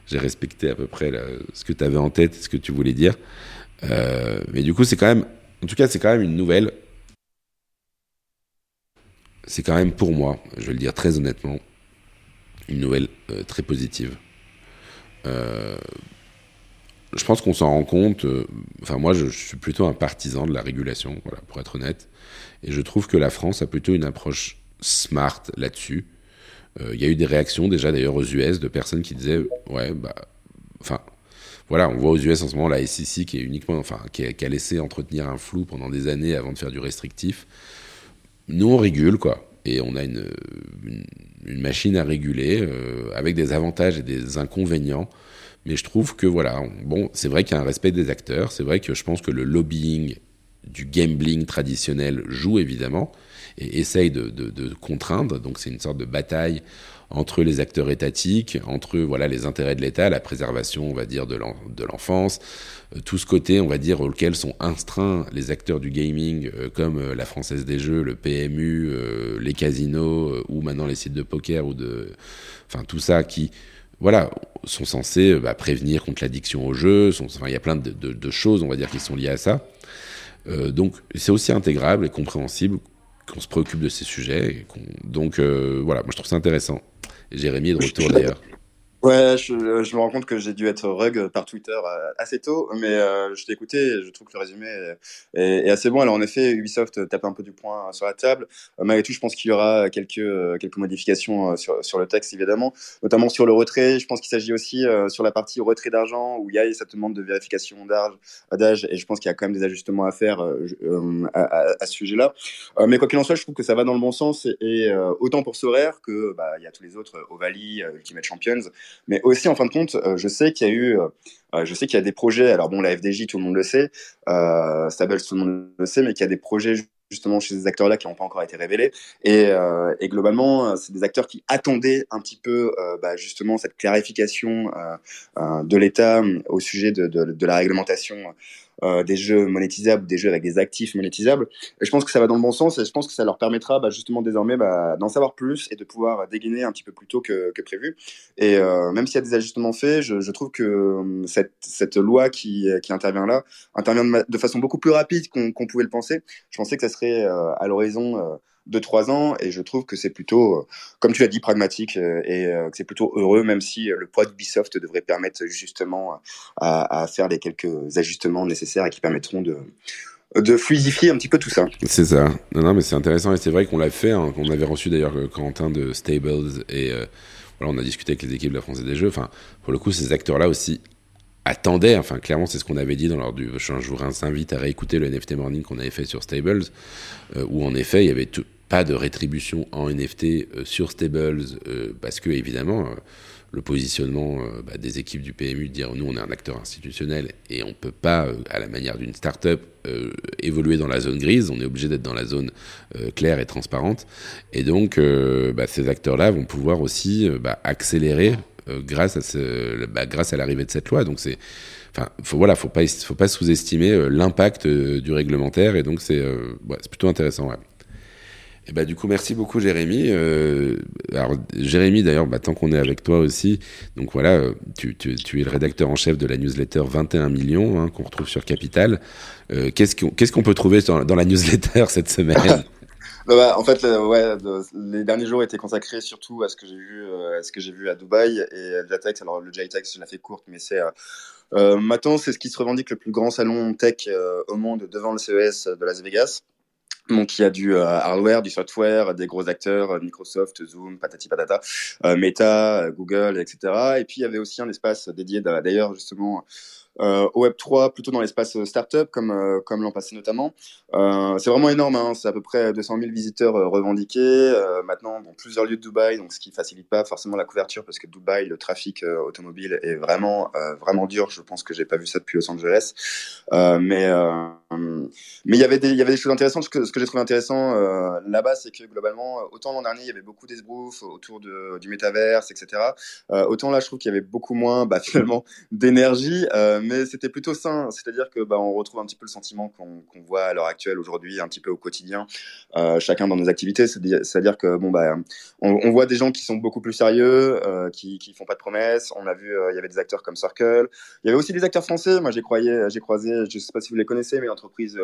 [SPEAKER 1] j'ai respecté à peu près ce que tu avais en tête, ce que tu voulais dire. Euh, mais du coup, c'est quand même, en tout cas, c'est quand même une nouvelle. C'est quand même pour moi, je vais le dire très honnêtement, une nouvelle très positive. Euh, je pense qu'on s'en rend compte. Euh, enfin, moi, je, suis plutôt un partisan de la régulation, pour être honnête. Et je trouve que la France a plutôt une approche smart là-dessus. Euh, il y a eu des réactions déjà d'ailleurs aux US de personnes qui disaient ouais bah enfin voilà on voit aux US en ce moment la SEC qui est uniquement enfin qui a, laissé entretenir un flou pendant des années avant de faire du restrictif. Nous on régule quoi et on a une, machine à réguler euh, avec des avantages et des inconvénients mais je trouve que voilà, bon, c'est vrai qu'il y a un respect des acteurs, c'est vrai que je pense que le lobbying du gambling traditionnel joue évidemment et essaye de contraindre. Donc c'est une sorte de bataille entre les acteurs étatiques, entre voilà les intérêts de l'État, la préservation, on va dire, de l'enfance, euh, tout ce côté, on va dire, auquel sont instreints les acteurs du gaming, euh, comme euh, la Française des Jeux, le PMU, les casinos, ou maintenant les sites de poker, ou de, enfin tout ça qui voilà, sont censés bah, prévenir contre l'addiction au jeu. Sont, enfin, il y a plein de, choses, on va dire, qui sont liées à ça. Donc, c'est aussi intégrable et compréhensible qu'on se préoccupe de ces sujets. donc, euh, voilà, moi, je trouve ça intéressant. Et Jérémy est de retour d'ailleurs.
[SPEAKER 4] Ouais, je, je, me rends compte que j'ai dû être rug par Twitter euh, assez tôt, mais euh, je t'ai écouté et je trouve que le résumé est, est, assez bon. Alors en effet, Ubisoft tape un peu du poing sur la table. Euh, malgré tout, je pense qu'il y aura quelques, quelques modifications sur, sur le texte, évidemment, notamment sur le retrait. Je pense qu'il s'agit aussi sur la partie retrait d'argent, où il y a cette demande de vérification d'âge, et je pense qu'il y a quand même des ajustements à faire à, à, ce sujet-là. mais quoi qu'il en soit, je trouve que ça va dans le bon sens, et, autant pour Sorare que bah, il y a tous les autres, Ovalie, Ultimate Champions, mais aussi, en fin de compte, euh, je sais qu'il y a eu, euh, euh, je sais qu'il y a des projets. Alors bon, la FDJ, tout le monde le sait, euh, Stables, tout le monde le sait, mais qu'il y a des projets justement chez ces acteurs-là qui n'ont pas encore été révélés. Et, globalement, c'est des acteurs qui attendaient un petit peu bah, justement cette clarification de l'État au sujet de la réglementation euh, des jeux monétisables, des jeux avec des actifs monétisables. Je pense que ça va dans le bon sens et je pense que ça leur permettra bah, justement désormais bah, d'en savoir plus et de pouvoir dégainer un petit peu plus tôt que, que prévu. Et euh, même s'il y a des ajustements faits, je, je trouve que euh, cette, cette loi qui, qui intervient là intervient de, de façon beaucoup plus rapide qu'on pouvait le penser. Je pensais que ça serait euh, à l'horizon 2-3 ans. Et je trouve que c'est plutôt, comme tu l'as dit, pragmatique et que c'est plutôt heureux, même si le poids d'Ubisoft devrait permettre justement à, faire les quelques ajustements nécessaires et qui permettront de de fluidifier un petit peu tout ça.
[SPEAKER 1] C'est ça. Non, non, mais c'est intéressant et c'est vrai qu'on l'a fait. Hein, qu'on avait reçu d'ailleurs Quentin de Stables et voilà, on a discuté avec les équipes de la France et des Jeux. Enfin, pour le coup, ces acteurs-là aussi attendaient, enfin clairement c'est ce qu'on avait dit dans l'ordre du je vous invite à réécouter le NFT Morning qu'on avait fait sur Stables, euh, où en effet il y avait pas de rétribution en NFT euh, sur Stables, euh, parce que évidemment le positionnement bah, des équipes du PMU dire nous on est un acteur institutionnel et on peut pas à la manière d'une start-up évoluer dans la zone grise, on est obligé d'être dans la zone claire et transparente et donc bah, ces acteurs-là vont pouvoir aussi bah, accélérer euh, grâce à ce, bah, grâce à l'arrivée de cette loi. Donc c'est, enfin, faut, voilà, faut pas, faut pas sous-estimer euh, l'impact euh, du réglementaire et donc c'est, ouais, plutôt intéressant. Ouais. Et bah, du coup, merci beaucoup, Jérémy. alors, Jérémy, d'ailleurs, bah, tant qu'on est avec toi aussi, donc voilà, tu, tu, es le rédacteur en chef de la newsletter 21 millions, hein, qu'on retrouve sur Capital. qu'est-ce qu'on qu'est-ce qu'on peut trouver dans, la newsletter cette semaine?
[SPEAKER 4] Bah, bah, en fait, les derniers jours étaient consacrés surtout à ce que j'ai vu, euh, à ce que j'ai vu à Dubaï et. Alors le JTech, je l'ai fait courte, mais c'est euh, euh, c'est ce qui se revendique le plus grand salon tech euh, au monde devant le CES de Las Vegas. Donc il y a du hardware, du software, des gros acteurs, Microsoft, Zoom, patati patata, Meta, Google, etc. Et puis il y avait aussi un espace dédié d'ailleurs justement euh, au Web 3 plutôt dans l'espace euh, startup comme euh, comme l'an passé notamment. C'est vraiment énorme, hein, c'est à peu près 200 000 visiteurs revendiqués. maintenant, dans plusieurs lieux de Dubaï, donc ce qui facilite pas forcément la couverture parce que Dubaï, le trafic automobile est vraiment vraiment dur. Je pense que j'ai pas vu ça depuis Los Angeles, mais mais il y avait des il y avait des choses intéressantes. Ce que, que j'ai trouvé intéressant là-bas, c'est que globalement, autant l'an dernier il y avait beaucoup d'esbrouf autour du métaverse, etc. autant là, je trouve qu'il y avait beaucoup moins, bah, finalement, d'énergie mais c'était plutôt sain. C'est-à-dire que bah, on retrouve un petit peu le sentiment qu'on voit à l'heure actuelle, aujourd'hui, un petit peu au quotidien, euh, chacun dans nos activités. C'est-à-dire que bon bah, on, voit des gens qui sont beaucoup plus sérieux, euh, qui qui font pas de promesses. On a vu, euh, il y avait des acteurs comme Circle. Il y avait aussi des acteurs français. Moi, j'ai croyé, j'ai croisé, je sais pas si vous les connaissez, mais l'entreprise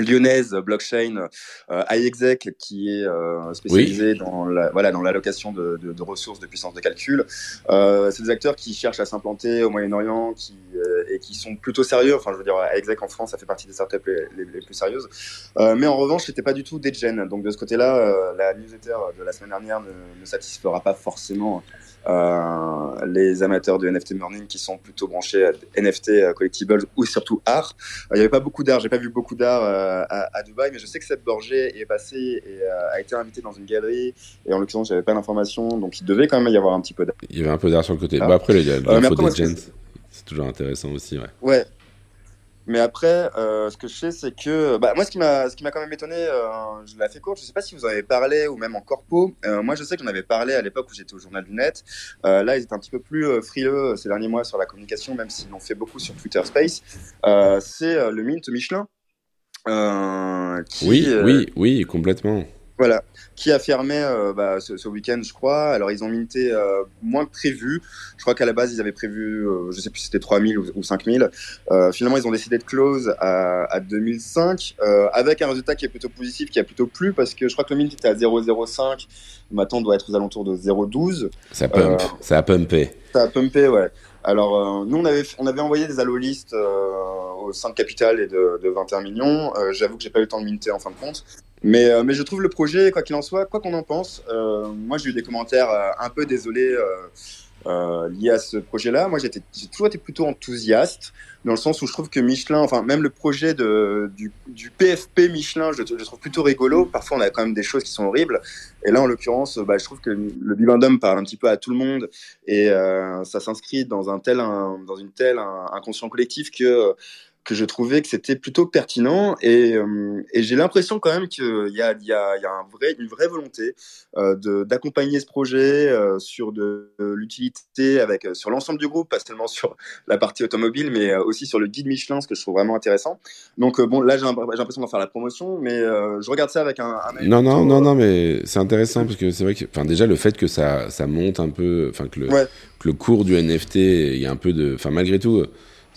[SPEAKER 4] lyonnaise blockchain euh, iExec qui est euh, spécialisée dans la, voilà dans l'allocation de, de, de, ressources de puissance de calcul. Euh, c'est des acteurs qui cherchent à s'implanter au Moyen-Orient qui euh, et qui sont plutôt sérieux. Enfin, je veux dire, iExec en France, ça fait partie des startups les, les, les plus sérieuses. Euh, mais en revanche, c'était pas du tout des gens. Donc de ce côté-là, euh, la newsletter de la semaine dernière ne, ne satisfera pas forcément euh, les amateurs de NFT Morning qui sont plutôt branchés à NFT euh, collectibles ou surtout art. Euh, il n'y avait pas beaucoup d'art, j'ai pas vu beaucoup d'art à, à, Dubaï, mais je sais que Seb Borgé est passé et a été invité dans une galerie. Et en l'occurrence, j'avais pas d'informations, donc il devait quand même y avoir un petit peu d'art.
[SPEAKER 1] Il y avait un peu d'art sur le côté. Ah. Bah après, il y a l'info des gens. C'est toujours intéressant aussi, ouais.
[SPEAKER 4] Ouais, mais après, euh, ce que je sais, c'est que bah, moi, ce qui m'a, ce qui m'a quand même étonné, euh, je l'ai fait court. Je sais pas si vous en avez parlé ou même en corpo. Euh, moi, je sais que j'en avais parlé à l'époque où j'étais au journal du net. Euh, là, ils étaient un petit peu plus frileux ces derniers mois sur la communication, même s'ils l'ont fait beaucoup sur Twitter Space. C'est le Mint Michelin.
[SPEAKER 1] Qui, oui, oui, oui, complètement.
[SPEAKER 4] Voilà, qui a fermé euh, bah, ce, ce week-end, je crois. Alors, ils ont minté euh, moins que prévu. Je crois qu'à la base, ils avaient prévu, euh, je sais plus si c'était 3000 ou, ou 5000. Euh, finalement, ils ont décidé de close à, à 2005, euh, avec un résultat qui est plutôt positif, qui a plutôt plu, parce que je crois que le mint était à 0,05. Maintenant, on doit être aux alentours de 0,12.
[SPEAKER 1] Ça pump, ça a pumpé.
[SPEAKER 4] Ça a pumpé, ouais. Alors, nous, on avait, on avait envoyé des allolistes au sein de Capital et de, de 21 millions. J'avoue que j'ai pas eu le temps de minter en fin de compte. Mais, euh, mais je trouve le projet, quoi qu'il en soit, quoi qu'on en pense, euh, moi j'ai eu des commentaires euh, un peu désolés euh, euh, liés à ce projet-là. Moi j'ai toujours été plutôt enthousiaste, dans le sens où je trouve que Michelin, enfin même le projet de, du, du PFP Michelin, je, je trouve plutôt rigolo. Parfois on a quand même des choses qui sont horribles. Et là en l'occurrence, bah, je trouve que le Bibendum parle un petit peu à tout le monde et euh, ça s'inscrit dans un tel, un, dans une telle un, inconscient collectif que que je trouvais que c'était plutôt pertinent et, euh, et j'ai l'impression quand même qu'il y a, y a, il y a un vrai, une vraie volonté euh, d'accompagner ce projet euh, sur de, de l'utilité avec sur l'ensemble du groupe, pas seulement sur la partie automobile, mais aussi sur le guide Michelin, ce que je trouve vraiment intéressant. Donc bon, là j'ai l'impression d'en faire la promotion, mais je regarde ça avec un. un
[SPEAKER 1] non non non non, mais c'est intéressant parce que c'est vrai que, enfin déjà le fait que ça ça monte un peu, enfin que le ouais. que le cours du NFT, il y a un peu de, enfin malgré tout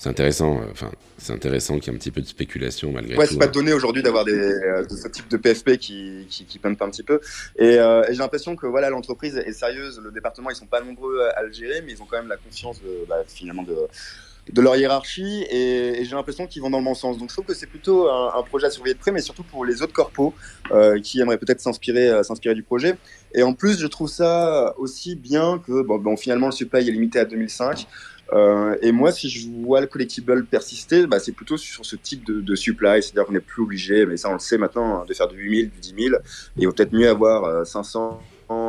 [SPEAKER 1] c'est intéressant. Enfin, c'est intéressant qu'il y ait un petit peu de spéculation malgré
[SPEAKER 4] ouais,
[SPEAKER 1] tout.
[SPEAKER 4] c'est pas
[SPEAKER 1] hein.
[SPEAKER 4] donné aujourd'hui d'avoir des euh, de ce type de PFP qui qui, un petit peu. Et, euh, et j'ai l'impression que voilà, l'entreprise est sérieuse. Le département, ils sont pas nombreux à, le gérer, mais ils ont quand même la confiance de, bah, finalement de de leur hiérarchie et, et j'ai l'impression qu'ils vont dans le bon sens. Donc je trouve que c'est plutôt un, un, projet à surveiller de près, mais surtout pour les autres corpos euh, qui aimeraient peut-être s'inspirer euh, s'inspirer du projet. Et en plus, je trouve ça aussi bien que bon, bon finalement le supply est limité à 2005. Euh, et moi, si je vois le collectible persister, bah, c'est plutôt sur ce type de, de supply, c'est-à-dire qu'on n'est plus obligé, mais ça on le sait maintenant, de faire du 8000, du 10 000. Et il vaut peut-être mieux avoir euh, 500,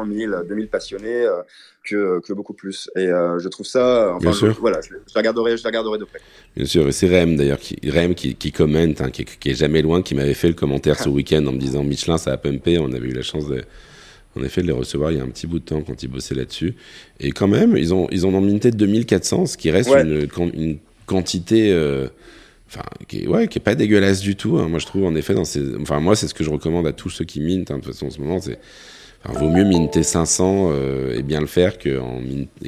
[SPEAKER 4] 1000, 2000 passionnés euh, que, que beaucoup plus. Et euh, je trouve ça, enfin,
[SPEAKER 1] Bien
[SPEAKER 4] je,
[SPEAKER 1] sûr.
[SPEAKER 4] voilà, je, je, la regarderai, je la regarderai de près.
[SPEAKER 1] Bien sûr, et c'est Rem d'ailleurs, qui, Rem qui, qui commente, hein, qui, qui, est jamais loin, qui m'avait fait le commentaire ce week-end en me disant Michelin, ça a pumpé. On avait eu la chance de, en effet, de les recevoir il y a un petit bout de temps quand ils bossaient là-dessus. Et quand même, ils ont, ils ont en minté de 2400, ce qui reste
[SPEAKER 4] Ouais.
[SPEAKER 1] une, une quantité. Euh, Enfin, qui est, ouais, qui est pas dégueulasse du tout. Hein. Moi, je trouve en effet dans ces, enfin moi, c'est ce que je recommande à tous ceux qui mintent. Hein. De toute façon, en ce moment, c'est, enfin, vaut mieux minter 500 euh, et bien le faire qu'en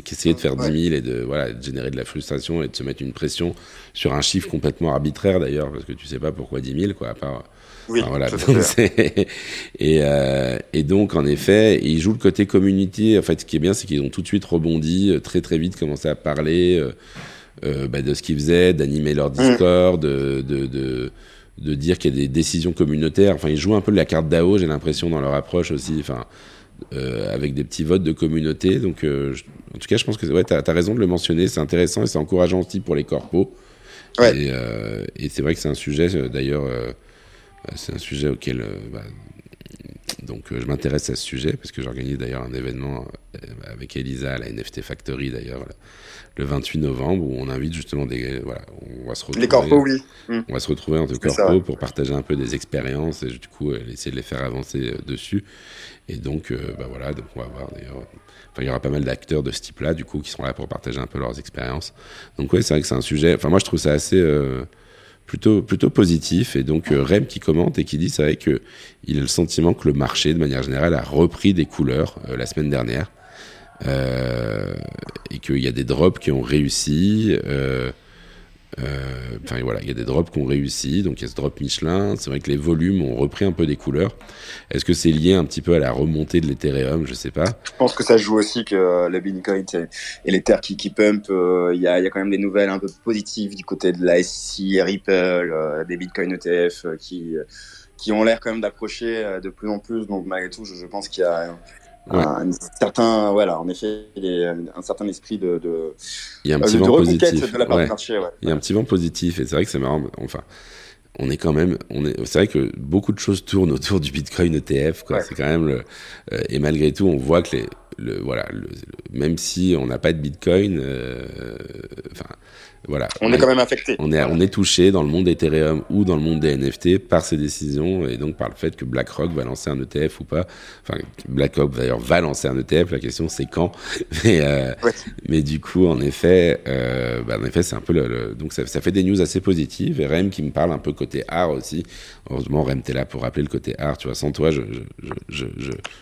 [SPEAKER 1] qu'essayer de faire
[SPEAKER 4] Ouais.
[SPEAKER 1] 10 000 et de voilà, de générer de la frustration et de se mettre une pression sur un chiffre complètement arbitraire d'ailleurs, parce que tu sais pas pourquoi 10 000 quoi, à part.
[SPEAKER 4] Oui,
[SPEAKER 1] Enfin, voilà. et, euh, et donc, en effet, ils jouent le côté community. En fait, ce qui est bien, c'est qu'ils ont tout de suite rebondi, euh, très très vite commencé à parler euh, euh, bah, de ce qu'ils faisaient, d'animer leur Discord, de, de, de, de dire qu'il y a des décisions communautaires. Enfin, ils jouent un peu de la carte DAO, j'ai l'impression, dans leur approche aussi. Enfin, euh, avec des petits votes de communauté. Donc, euh, je- en tout cas, je pense que ouais, tu as, raison de le mentionner. C'est intéressant et c'est encourageant aussi pour les corpos.
[SPEAKER 4] Ouais.
[SPEAKER 1] Et, euh, et c'est vrai que c'est un sujet, d'ailleurs, euh, c'est un sujet auquel euh, bah, donc euh, je m'intéresse à ce sujet parce que j'organise d'ailleurs un événement euh, avec Elisa à la NFT Factory d'ailleurs le- le 28 novembre où on invite justement des voilà on va se retrouver
[SPEAKER 4] Les corpos, oui. Mm.
[SPEAKER 1] on va se retrouver entre corpos pour partager un peu des expériences et du coup euh, essayer de les faire avancer euh, dessus et donc euh, bah voilà donc on va voir d'ailleurs enfin il y aura pas mal d'acteurs de ce type là du coup qui seront là pour partager un peu leurs expériences donc ouais c'est vrai que c'est un sujet enfin moi je trouve ça assez euh, plutôt plutôt positif. Et donc euh, Rem qui commente et qui dit c'est vrai que il a le sentiment que le marché de manière générale a repris des couleurs euh, la semaine dernière. Euh, et qu'il y a des drops qui ont réussi euh, enfin voilà il y a des drops qui ont réussi donc il y a ce drop Michelin. C'est vrai que les volumes ont repris un peu des couleurs. Est-ce que c'est lié un petit peu à la remontée de l'Ethereum? Je sais pas.
[SPEAKER 4] Je pense que ça joue aussi que euh, le Bitcoin et, terres qui, qui pump, euh, il y, a, quand même des nouvelles un peu positives du côté de la SEC, Ripple, euh, des Bitcoin ETF euh, qui, qui ont l'air quand même d'approcher euh, de plus en plus. Donc malgré tout, je, pense qu'il y a
[SPEAKER 1] Ouais.
[SPEAKER 4] un certain, voilà, en effet, il y a un certain esprit de, de,
[SPEAKER 1] il y a un
[SPEAKER 4] euh,
[SPEAKER 1] petit
[SPEAKER 4] de
[SPEAKER 1] vent
[SPEAKER 4] reconquête
[SPEAKER 1] positif
[SPEAKER 4] de la part
[SPEAKER 1] Ouais.
[SPEAKER 4] du marché. Ouais.
[SPEAKER 1] Il y a un petit vent positif et c'est vrai que c'est marrant. Enfin, on est quand même, on est, c'est vrai que beaucoup de choses tournent autour du Bitcoin ETF. Quoi. C'est quand même le, euh, et malgré tout, on voit que les, le, voilà, le, le- même si on n'a pas de Bitcoin, euh, enfin, voilà,
[SPEAKER 4] On est quand même affecté.
[SPEAKER 1] on est, on est touché dans le monde Ethereum ou dans le monde des NFT par ces décisions et donc par le fait que BlackRock va lancer un ETF ou pas. Enfin, BlackRock d'ailleurs va lancer un ETF. La question c'est quand. Mais, euh,
[SPEAKER 4] Ouais.
[SPEAKER 1] mais du coup, en effet, euh, bah, en effet, c'est un peu le, le- donc ça, ça fait des news assez positives. Et Rem qui me parle un peu côté art aussi. Heureusement, Rem t'es là pour rappeler le côté art. Tu vois, sans toi, je,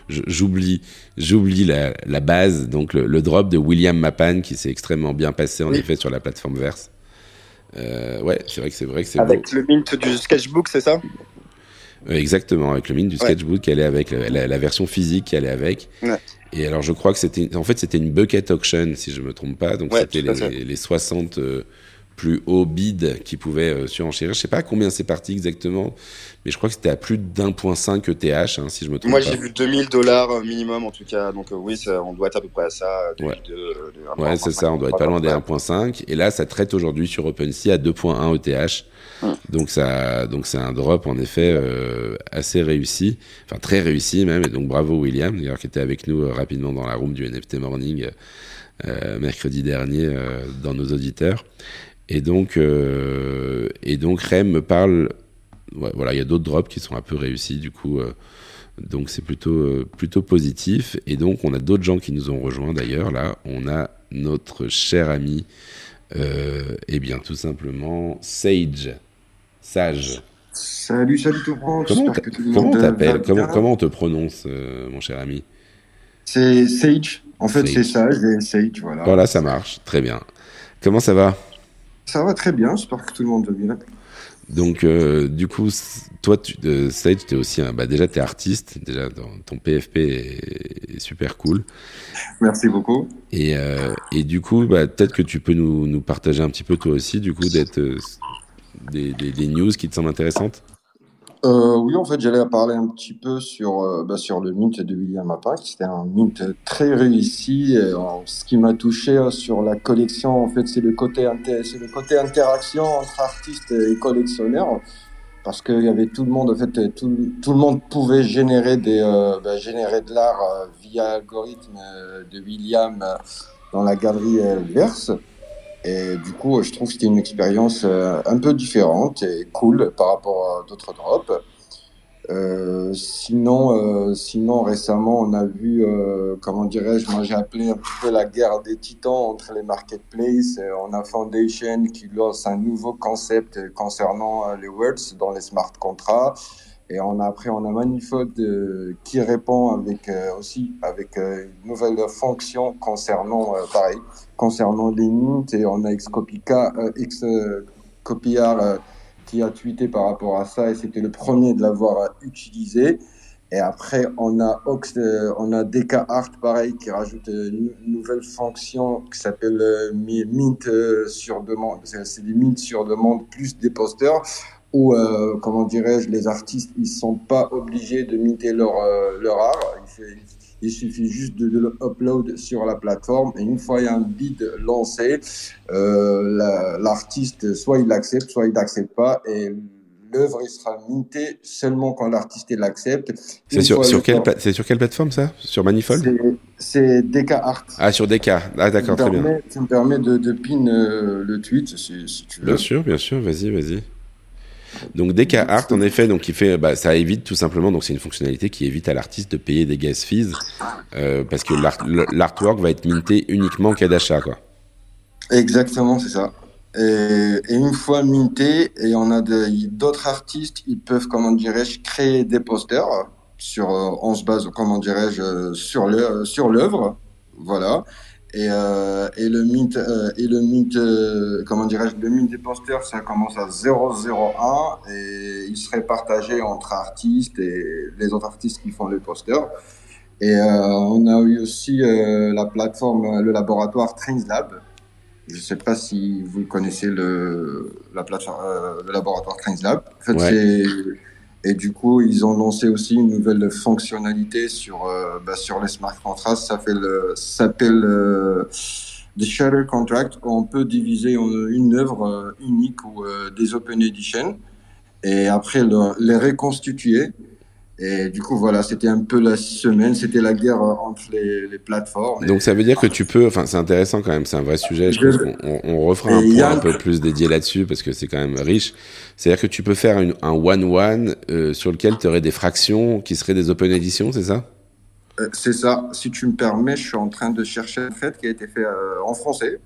[SPEAKER 1] j'oublie, j'oublie la, la base. Donc le, le drop de William Mapan qui s'est extrêmement bien passé en
[SPEAKER 4] Oui.
[SPEAKER 1] effet sur la plateforme Verse. Euh, ouais, c'est vrai que c'est vrai que c'est beau.
[SPEAKER 4] Avec le mint du sketchbook, c'est ça?
[SPEAKER 1] Euh, Exactement, avec le mine du
[SPEAKER 4] Ouais.
[SPEAKER 1] sketchbook qui allait avec, la, la- la version physique qui allait avec.
[SPEAKER 4] Ouais.
[SPEAKER 1] Et alors je crois que c'était, en fait c'était une bucket auction si je me trompe pas, donc
[SPEAKER 4] Ouais,
[SPEAKER 1] c'était les, les 60 euh, plus hauts bids qui pouvaient euh, surenchérir. Je sais pas combien c'est parti exactement, mais je crois que c'était à plus d'un point cinq ETH hein, si je me trompe
[SPEAKER 4] Moi, j'ai vu 2000 dollars minimum en tout cas. Donc euh, oui, ça, on doit être à peu près à ça. euh,
[SPEAKER 1] Ouais.
[SPEAKER 4] de-
[SPEAKER 1] Ouais, c'est ça, on doit être pas loin des
[SPEAKER 4] Ouais.
[SPEAKER 1] 1.5. Et là, ça traite aujourd'hui sur OpenSea à 2.1 ETH.
[SPEAKER 4] Hum.
[SPEAKER 1] Donc ça, donc c'est un drop en effet euh, assez réussi, enfin très réussi même. Et donc bravo William, d'ailleurs qui était avec nous euh, rapidement dans la room du NFT Morning euh, mercredi dernier euh, dans nos auditeurs. Et donc, euh, et donc Rem me parle. ouais, voilà, il y a d'autres drops qui sont un peu réussis du coup. euh, donc c'est plutôt euh, plutôt positif. Et donc on a d'autres gens qui nous ont rejoints d'ailleurs. Là, on a notre cher ami, euh, eh bien tout simplement Sage, Sage.
[SPEAKER 5] Salut, salut tout le monde.
[SPEAKER 1] Comment
[SPEAKER 5] j'espère que tout le
[SPEAKER 1] Comment
[SPEAKER 5] monde
[SPEAKER 1] on
[SPEAKER 5] va
[SPEAKER 1] t'appelle
[SPEAKER 5] bien.
[SPEAKER 1] comment, comment on te prononce, mon cher ami
[SPEAKER 5] C'est Sage. En fait, c'est Sage et Sage, voilà.
[SPEAKER 1] Voilà, ça marche, très bien. Comment ça va?
[SPEAKER 5] Ça va très bien, j'espère que tout le monde va bien.
[SPEAKER 1] Donc, euh, du coup, toi, tu, euh, Sage, tu es aussi un, bah, déjà, tu es artiste. Déjà, ton PFP est, super cool.
[SPEAKER 5] Merci beaucoup.
[SPEAKER 1] Et, euh, et du coup, bah, peut-être que tu peux nous, nous, partager un petit peu, toi aussi, du coup, d'être des, des, des, news qui te semblent intéressantes
[SPEAKER 5] euh, oui, en fait, j'allais parler un petit peu sur, euh, bah, sur le mint de William Appin, qui c'était un mint très réussi. Et, ce qui m'a touché euh, sur la collection, en fait, c'est le côté c'est le côté interaction entre artistes et collectionneurs, parce qu'il y avait tout le monde, en fait, tout, tout le monde pouvait générer des, euh, bah, générer de l'art via l'algorithme de William dans la galerie Verse. Et du coup, je trouve que c'était une expérience euh, un peu différente et cool par rapport à d'autres drops. Euh, sinon, euh, sinon récemment, on a vu, euh, comment dirais-je, moi j'ai appelé un petit peu la guerre des titans entre les marketplaces. on a Foundation qui lance un nouveau concept concernant les words dans les smart contracts. Et on a, après, on a Manifold euh, qui répond avec euh, aussi avec euh, une nouvelle fonction concernant, pareil, concernant les mints. Et on a Xcopia, Xcopiar qui a tweeté par rapport à ça et c'était le premier de l'avoir utilisé. Et après, on a Ox, on a DK pareil, qui rajoute une nouvelle fonction qui s'appelle Mint sur demande. C'est des mints sur demande plus des posters où, euh, comment dirais-je, les artistes, ils sont pas obligés de miter leur, euh, leur art. Il, il, suffit juste de, de, le upload sur la plateforme et une fois il y a un bid lancé, euh, l'artiste, soit il l'accepte, soit il n'accepte pas et l'œuvre il sera mintée seulement quand l'artiste l'accepte.
[SPEAKER 1] C'est sur, sur, quelle, c'est sur quelle plateforme ça? Sur Manifold?
[SPEAKER 5] C'est DK Art.
[SPEAKER 1] Ah, sur DK. Ah, d'accord, très bien.
[SPEAKER 5] Ça me permet de, de pin le tweet si, si tu veux.
[SPEAKER 1] Bien sûr, bien sûr, vas-y, vas-y. Donc DK Art, en effet, donc il fait, bah, ça évite tout simplement, donc c'est une fonctionnalité qui évite à l'artiste de payer des gas fees euh, parce que l'artwork va être minté uniquement en cas d'achat, quoi.
[SPEAKER 5] Exactement, c'est ça. Et, une fois minté, et on a d'autres artistes, ils peuvent, comment dirais-je, créer des posters sur, euh, on se base, comment dirais-je, sur le, sur l'œuvre, voilà. Et, euh, et le mint, euh, et le mint, euh, comment dirais-je, le mint des posters, ça commence à 0,01 et il serait partagé entre artistes et les autres artistes qui font les posters. Et on a eu aussi la plateforme, le laboratoire TrainsLab. Je ne sais pas si vous connaissez le, la plateforme, le laboratoire TrainsLab. En fait, ouais. c'est et du coup, ils ont lancé aussi une nouvelle fonctionnalité sur, euh, bah, sur les smart contracts. Ça s'appelle euh, The Shatter Contract. On peut diviser une œuvre euh, unique ou euh, des Open Edition et après le, les reconstituer et du coup, voilà, c'était un peu la semaine, c'était la guerre entre les, les plateformes.
[SPEAKER 1] Donc ça veut dire que tu peux, enfin c'est intéressant quand même, c'est un vrai sujet, je, pense qu'on on refera un point un peu plus dédié là-dessus parce que c'est quand même riche. C'est-à-dire que tu peux faire une, un one-one euh, sur lequel tu aurais des fractions qui seraient des open editions, c'est ça?
[SPEAKER 5] Euh, C'est ça, si tu me permets, je suis en train de chercher un fait qui a été fait euh, en français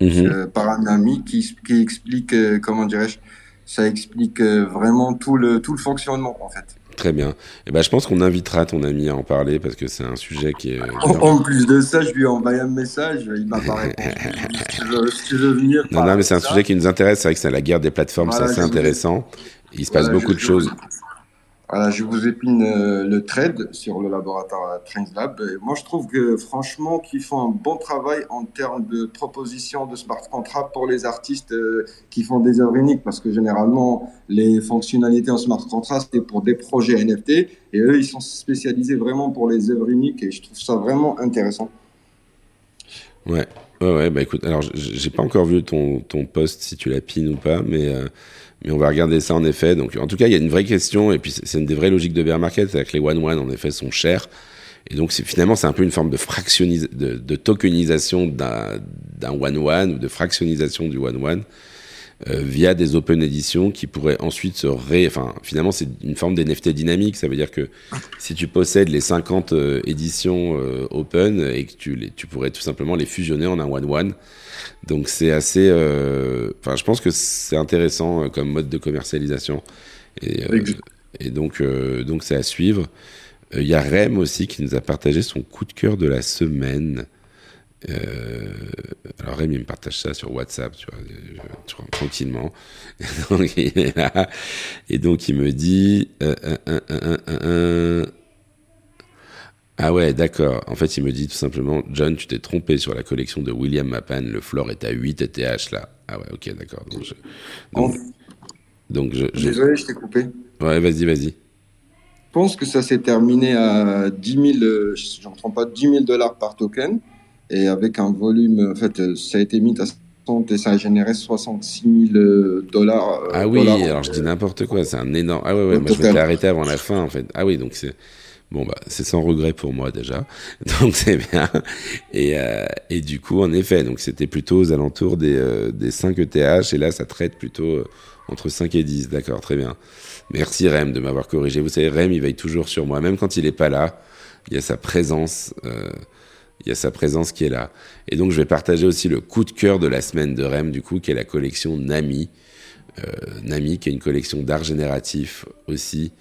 [SPEAKER 5] -hmm. par un ami qui, qui explique, euh, comment dirais-je, ça explique euh, vraiment tout le, tout le fonctionnement en fait.
[SPEAKER 1] Très bien. Et eh ben, je pense qu'on invitera ton ami à en parler parce que c'est un sujet qui est.
[SPEAKER 5] En, plus de ça, je lui ai envoyé un message, il m'a pas répondu. tu veux, tu veux venir.
[SPEAKER 1] Non, non, mais c'est un sujet qui nous intéresse. C'est vrai que c'est la guerre des plateformes, voilà, c'est assez intéressant. Il se passe voilà, beaucoup de choses.
[SPEAKER 5] Je vous épine euh, le trade sur le laboratoire TransLab. Et moi, je trouve que franchement, qu'ils font un bon travail en termes de proposition de smart contract pour les artistes euh, qui font des œuvres uniques, parce que généralement, les fonctionnalités en smart contract, c'était pour des projets NFT, et eux, ils sont spécialisés vraiment pour les œuvres uniques, et je trouve ça vraiment intéressant.
[SPEAKER 1] Ouais, ouais, ouais bah écoute, alors j'ai pas encore vu ton, ton post si tu l'as pin ou pas, mais euh, mais on va regarder ça en effet. Donc, en tout cas, il y a une vraie question, et puis c'est une des vraies logiques de bear market, c'est que les one-one, en effet, sont chers. Et donc, finalement, c'est un peu une forme de, fractionnis de, tokenisation d'un one-one ou de fractionnisation du one-one via des open editions qui pourraient ensuite se ré... Enfin, finalement, c'est une forme d'NFT dynamique. Ça veut dire que si tu possèdes les 50 euh, éditions euh, open et que tu, les, tu pourrais tout simplement les fusionner en un one-one, donc c'est assez. Euh, enfin, je pense que c'est intéressant euh, comme mode de commercialisation. Et, euh, et donc, euh, donc c'est à suivre. Il y a Rem aussi qui nous a partagé son coup de cœur de la semaine. Alors Rem, il me partage ça sur WhatsApp. Tu vois. vois, tranquillement. donc, il est là. Et donc, il me dit, euh, euh, ah ouais, d'accord. En fait, il me dit tout simplement, John, tu t'es trompé sur la collection de William Mapan. Le floor est à 8 ETH là. Ah ouais, ok, d'accord. Donc, je,
[SPEAKER 5] donc, je, Désolé, je t'ai coupé.
[SPEAKER 1] Ouais, vas-y, vas-y.
[SPEAKER 5] Je pense que ça s'est terminé à 10 000, je ne pas, 10 000 dollars par token. Et avec un volume, en fait, ça a été mis à 60 et ça a généré 66 000 dollars.
[SPEAKER 1] Euh, ah oui, alors je dis n'importe quoi, c'est un énorme. Ah ouais, ouais, moi je m'étais arrêté avant la fin en fait. Ah oui, donc c'est. Bon bah c'est sans regret pour moi déjà, donc c'est bien. Et, euh, et du coup en effet, donc c'était plutôt aux alentours des, euh, des 5 ETH et là ça traite plutôt euh, entre 5 et 10, d'accord, très bien. Merci Rem de m'avoir corrigé. Vous savez Rem il veille toujours sur moi, même quand il est pas là, il y a sa présence. Il y a sa présence qui est là. Et donc je vais partager aussi le coup de cœur de la semaine de Rem, du coup, qui est la collection Nami. Euh, Nami, qui est une collection d'art génératif aussi,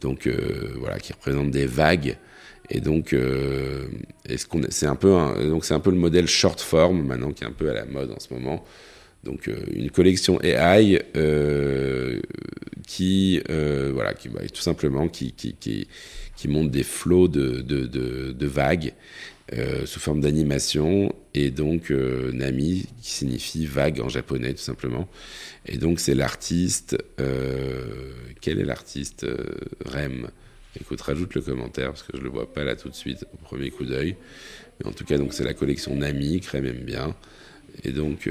[SPEAKER 1] donc euh, voilà, qui représente des vagues. Et donc, euh, c'est un peu, donc c'est un peu le modèle short form maintenant qui est un peu à la mode en ce moment. Donc euh, une collection AI euh, qui, euh, voilà, qui bah, tout simplement qui, qui, montre des flots de, de, de, vagues sous forme d'animation. Et donc Nami qui signifie vague en japonais tout simplement. Et donc c'est l'artiste quel est l'artiste Rem? Écoute rajoute le commentaire parce que je le vois pas là tout de suite au premier coup d'œil. Mais en tout cas donc c'est la collection Nami que Rem aime bien. Et donc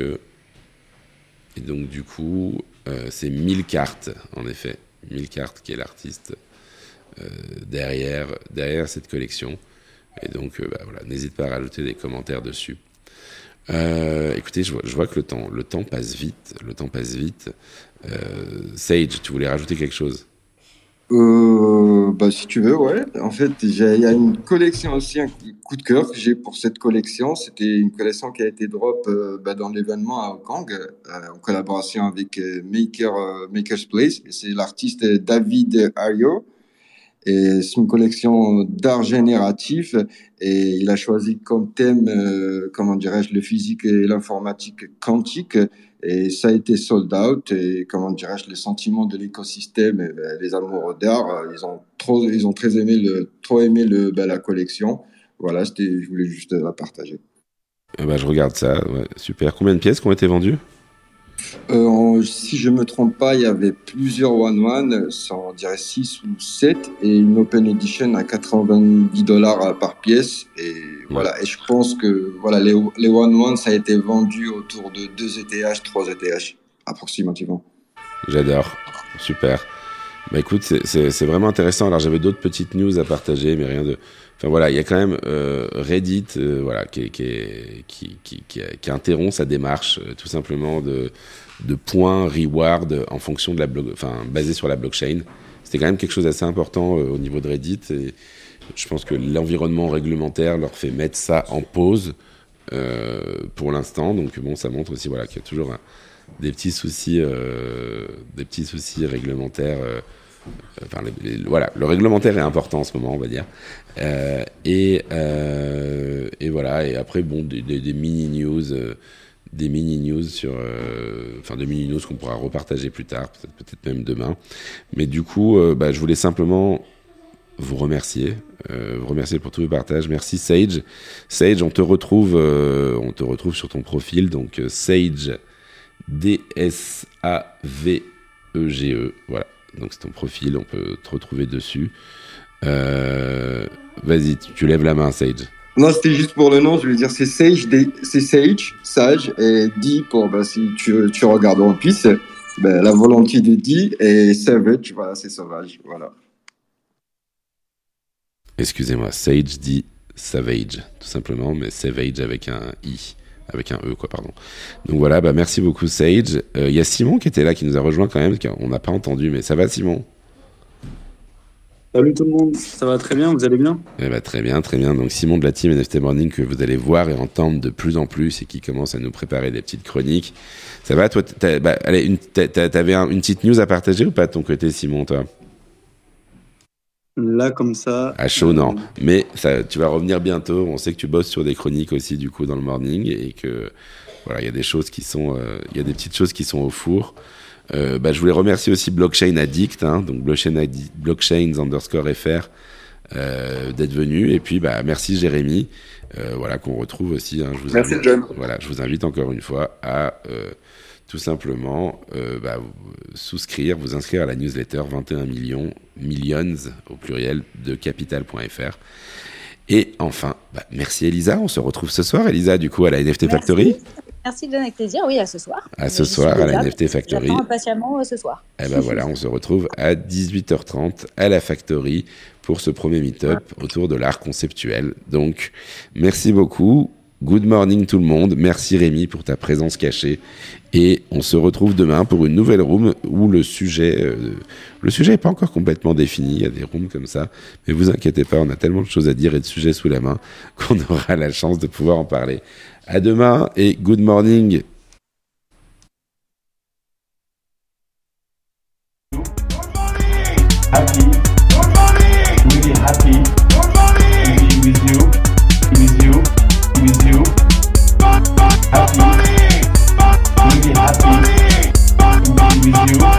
[SPEAKER 1] et donc du coup c'est 1000 cartes en effet 1000 cartes qui est l'artiste derrière derrière cette collection et donc, euh, bah, voilà, n'hésite pas à rajouter des commentaires dessus. Euh, écoutez, je vois, je vois, que le temps, le temps passe vite. Le temps passe vite. Euh, Sage, tu voulais rajouter quelque chose?
[SPEAKER 5] Euh, bah, si tu veux, ouais. En fait, il y a une collection aussi, un coup de cœur que j'ai pour cette collection. C'était une collection qui a été drop euh, bah, dans l'événement à Hong Kong euh, en collaboration avec Maker, Maker's Place. C'est l'artiste David Ario. C'est une collection d'art génératif et il a choisi comme thème, euh, comment dirais-je, le physique et l'informatique quantique. Et ça a été sold out. Et comment dirais-je, les sentiments de l'écosystème, ben, les amoureux d'art, ils ont trop, ils ont très aimé le, trop aimé le, ben, la collection. Voilà, je voulais juste la partager.
[SPEAKER 1] Eh ben, je regarde ça. Super. Combien de pièces qui ont été vendues?
[SPEAKER 5] Euh, si je me trompe pas, il y avait plusieurs One One, on dirait 6 ou 7, et une Open Edition à 90 dollars par pièce. Et voilà, et je pense que voilà, les, les One One, ça a été vendu autour de 2 ETH, 3 ETH, approximativement.
[SPEAKER 1] J'adore, super. Bah écoute, c'est vraiment intéressant. Alors j'avais d'autres petites news à partager, mais rien de. Enfin voilà, il y a quand même euh, Reddit, euh, voilà, qui, qui, qui, qui, interrompt sa démarche, euh, tout simplement de, de points reward en fonction de la blog, enfin basé sur la blockchain. C'était quand même quelque chose d'assez important au niveau de Reddit. Et je pense que l'environnement réglementaire leur fait mettre ça en pause pour l'instant. Donc bon, ça montre aussi voilà qu'il y a toujours des petits soucis, des petits soucis réglementaires Enfin, voilà, le réglementaire est important en ce moment, on va dire. Euh, et, euh, et voilà, et après, bon, des, mini news, euh, des mini news sur, euh, enfin, des mini news qu'on pourra repartager plus tard, peut-être même demain. Mais du coup, euh, bah, je voulais simplement vous remercier, vous remercier pour tous les partages. Merci Sage. Sage, on te retrouve, on te retrouve sur ton profil, donc Sage D S A V E G. Voilà donc c'est ton profil, on peut te retrouver dessus. Euh, Vas-y, tu lèves la main, Sage.
[SPEAKER 5] Non, c'était juste pour le nom, je veux dire, c'est Sage, c'est Sage, Sage, et D pour, bah, si tu, tu regardes One Piece, bah, la volonté de D, et Savage, voilà, c'est sauvage, voilà.
[SPEAKER 1] Excusez-moi, Sage dit Savage, tout simplement, mais Savage avec un I avec un E quoi pardon. Donc voilà, bah merci beaucoup Sage. Il euh, y a Simon qui était là, qui nous a rejoint quand même, on n'a pas entendu, mais ça va Simon?
[SPEAKER 6] Salut tout le monde, ça va très bien, vous allez bien?
[SPEAKER 1] Eh bah, Très bien, très bien. Donc Simon de la team NFT Morning que vous allez voir et entendre de plus en plus et qui commence à nous préparer des petites chroniques. Ça va toi bah, une, t'avais une petite news à partager ou pas de ton côté Simon toi?
[SPEAKER 6] Là, comme ça.
[SPEAKER 1] À chaud, non. Mais ça, tu vas revenir bientôt. On sait que tu bosses sur des chroniques aussi, du coup, dans le morning. Et que, voilà, il y a des choses qui sont. Il y a des petites choses qui sont au four. Euh, bah, je voulais remercier aussi Blockchain Addict, hein, donc blockchain addict, blockchains underscore fr, euh, d'être venu. Et puis, bah, merci Jérémy, euh, voilà qu'on retrouve aussi. Hein, je vous
[SPEAKER 3] merci
[SPEAKER 1] invite,
[SPEAKER 3] John.
[SPEAKER 1] Voilà, je vous invite encore une fois à euh, tout simplement euh, bah, souscrire, vous inscrire à la newsletter 21 millions, millions au pluriel de capital.fr. Et enfin, bah, merci Elisa. On se retrouve ce soir, Elisa, du coup, à la NFT
[SPEAKER 2] Merci.
[SPEAKER 1] Factory.
[SPEAKER 2] Merci John, avec plaisir. Oui, à ce soir.
[SPEAKER 1] À ce soir, à la NFT Factory.
[SPEAKER 2] Impatiemment euh, ce soir.
[SPEAKER 1] Eh ben voilà, on se retrouve à 18h30 à la Factory pour ce premier meet-up autour de l'art conceptuel. Donc, merci beaucoup. Good morning tout le monde. Merci Rémi pour ta présence cachée. Et on se retrouve demain pour une nouvelle room où le sujet, euh, n'est pas encore complètement défini. Il y a des rooms comme ça. Mais vous inquiétez pas, on a tellement de choses à dire et de sujets sous la main qu'on aura la chance de pouvoir en parler. À demain et good morning.
[SPEAKER 7] happy. Good morning. you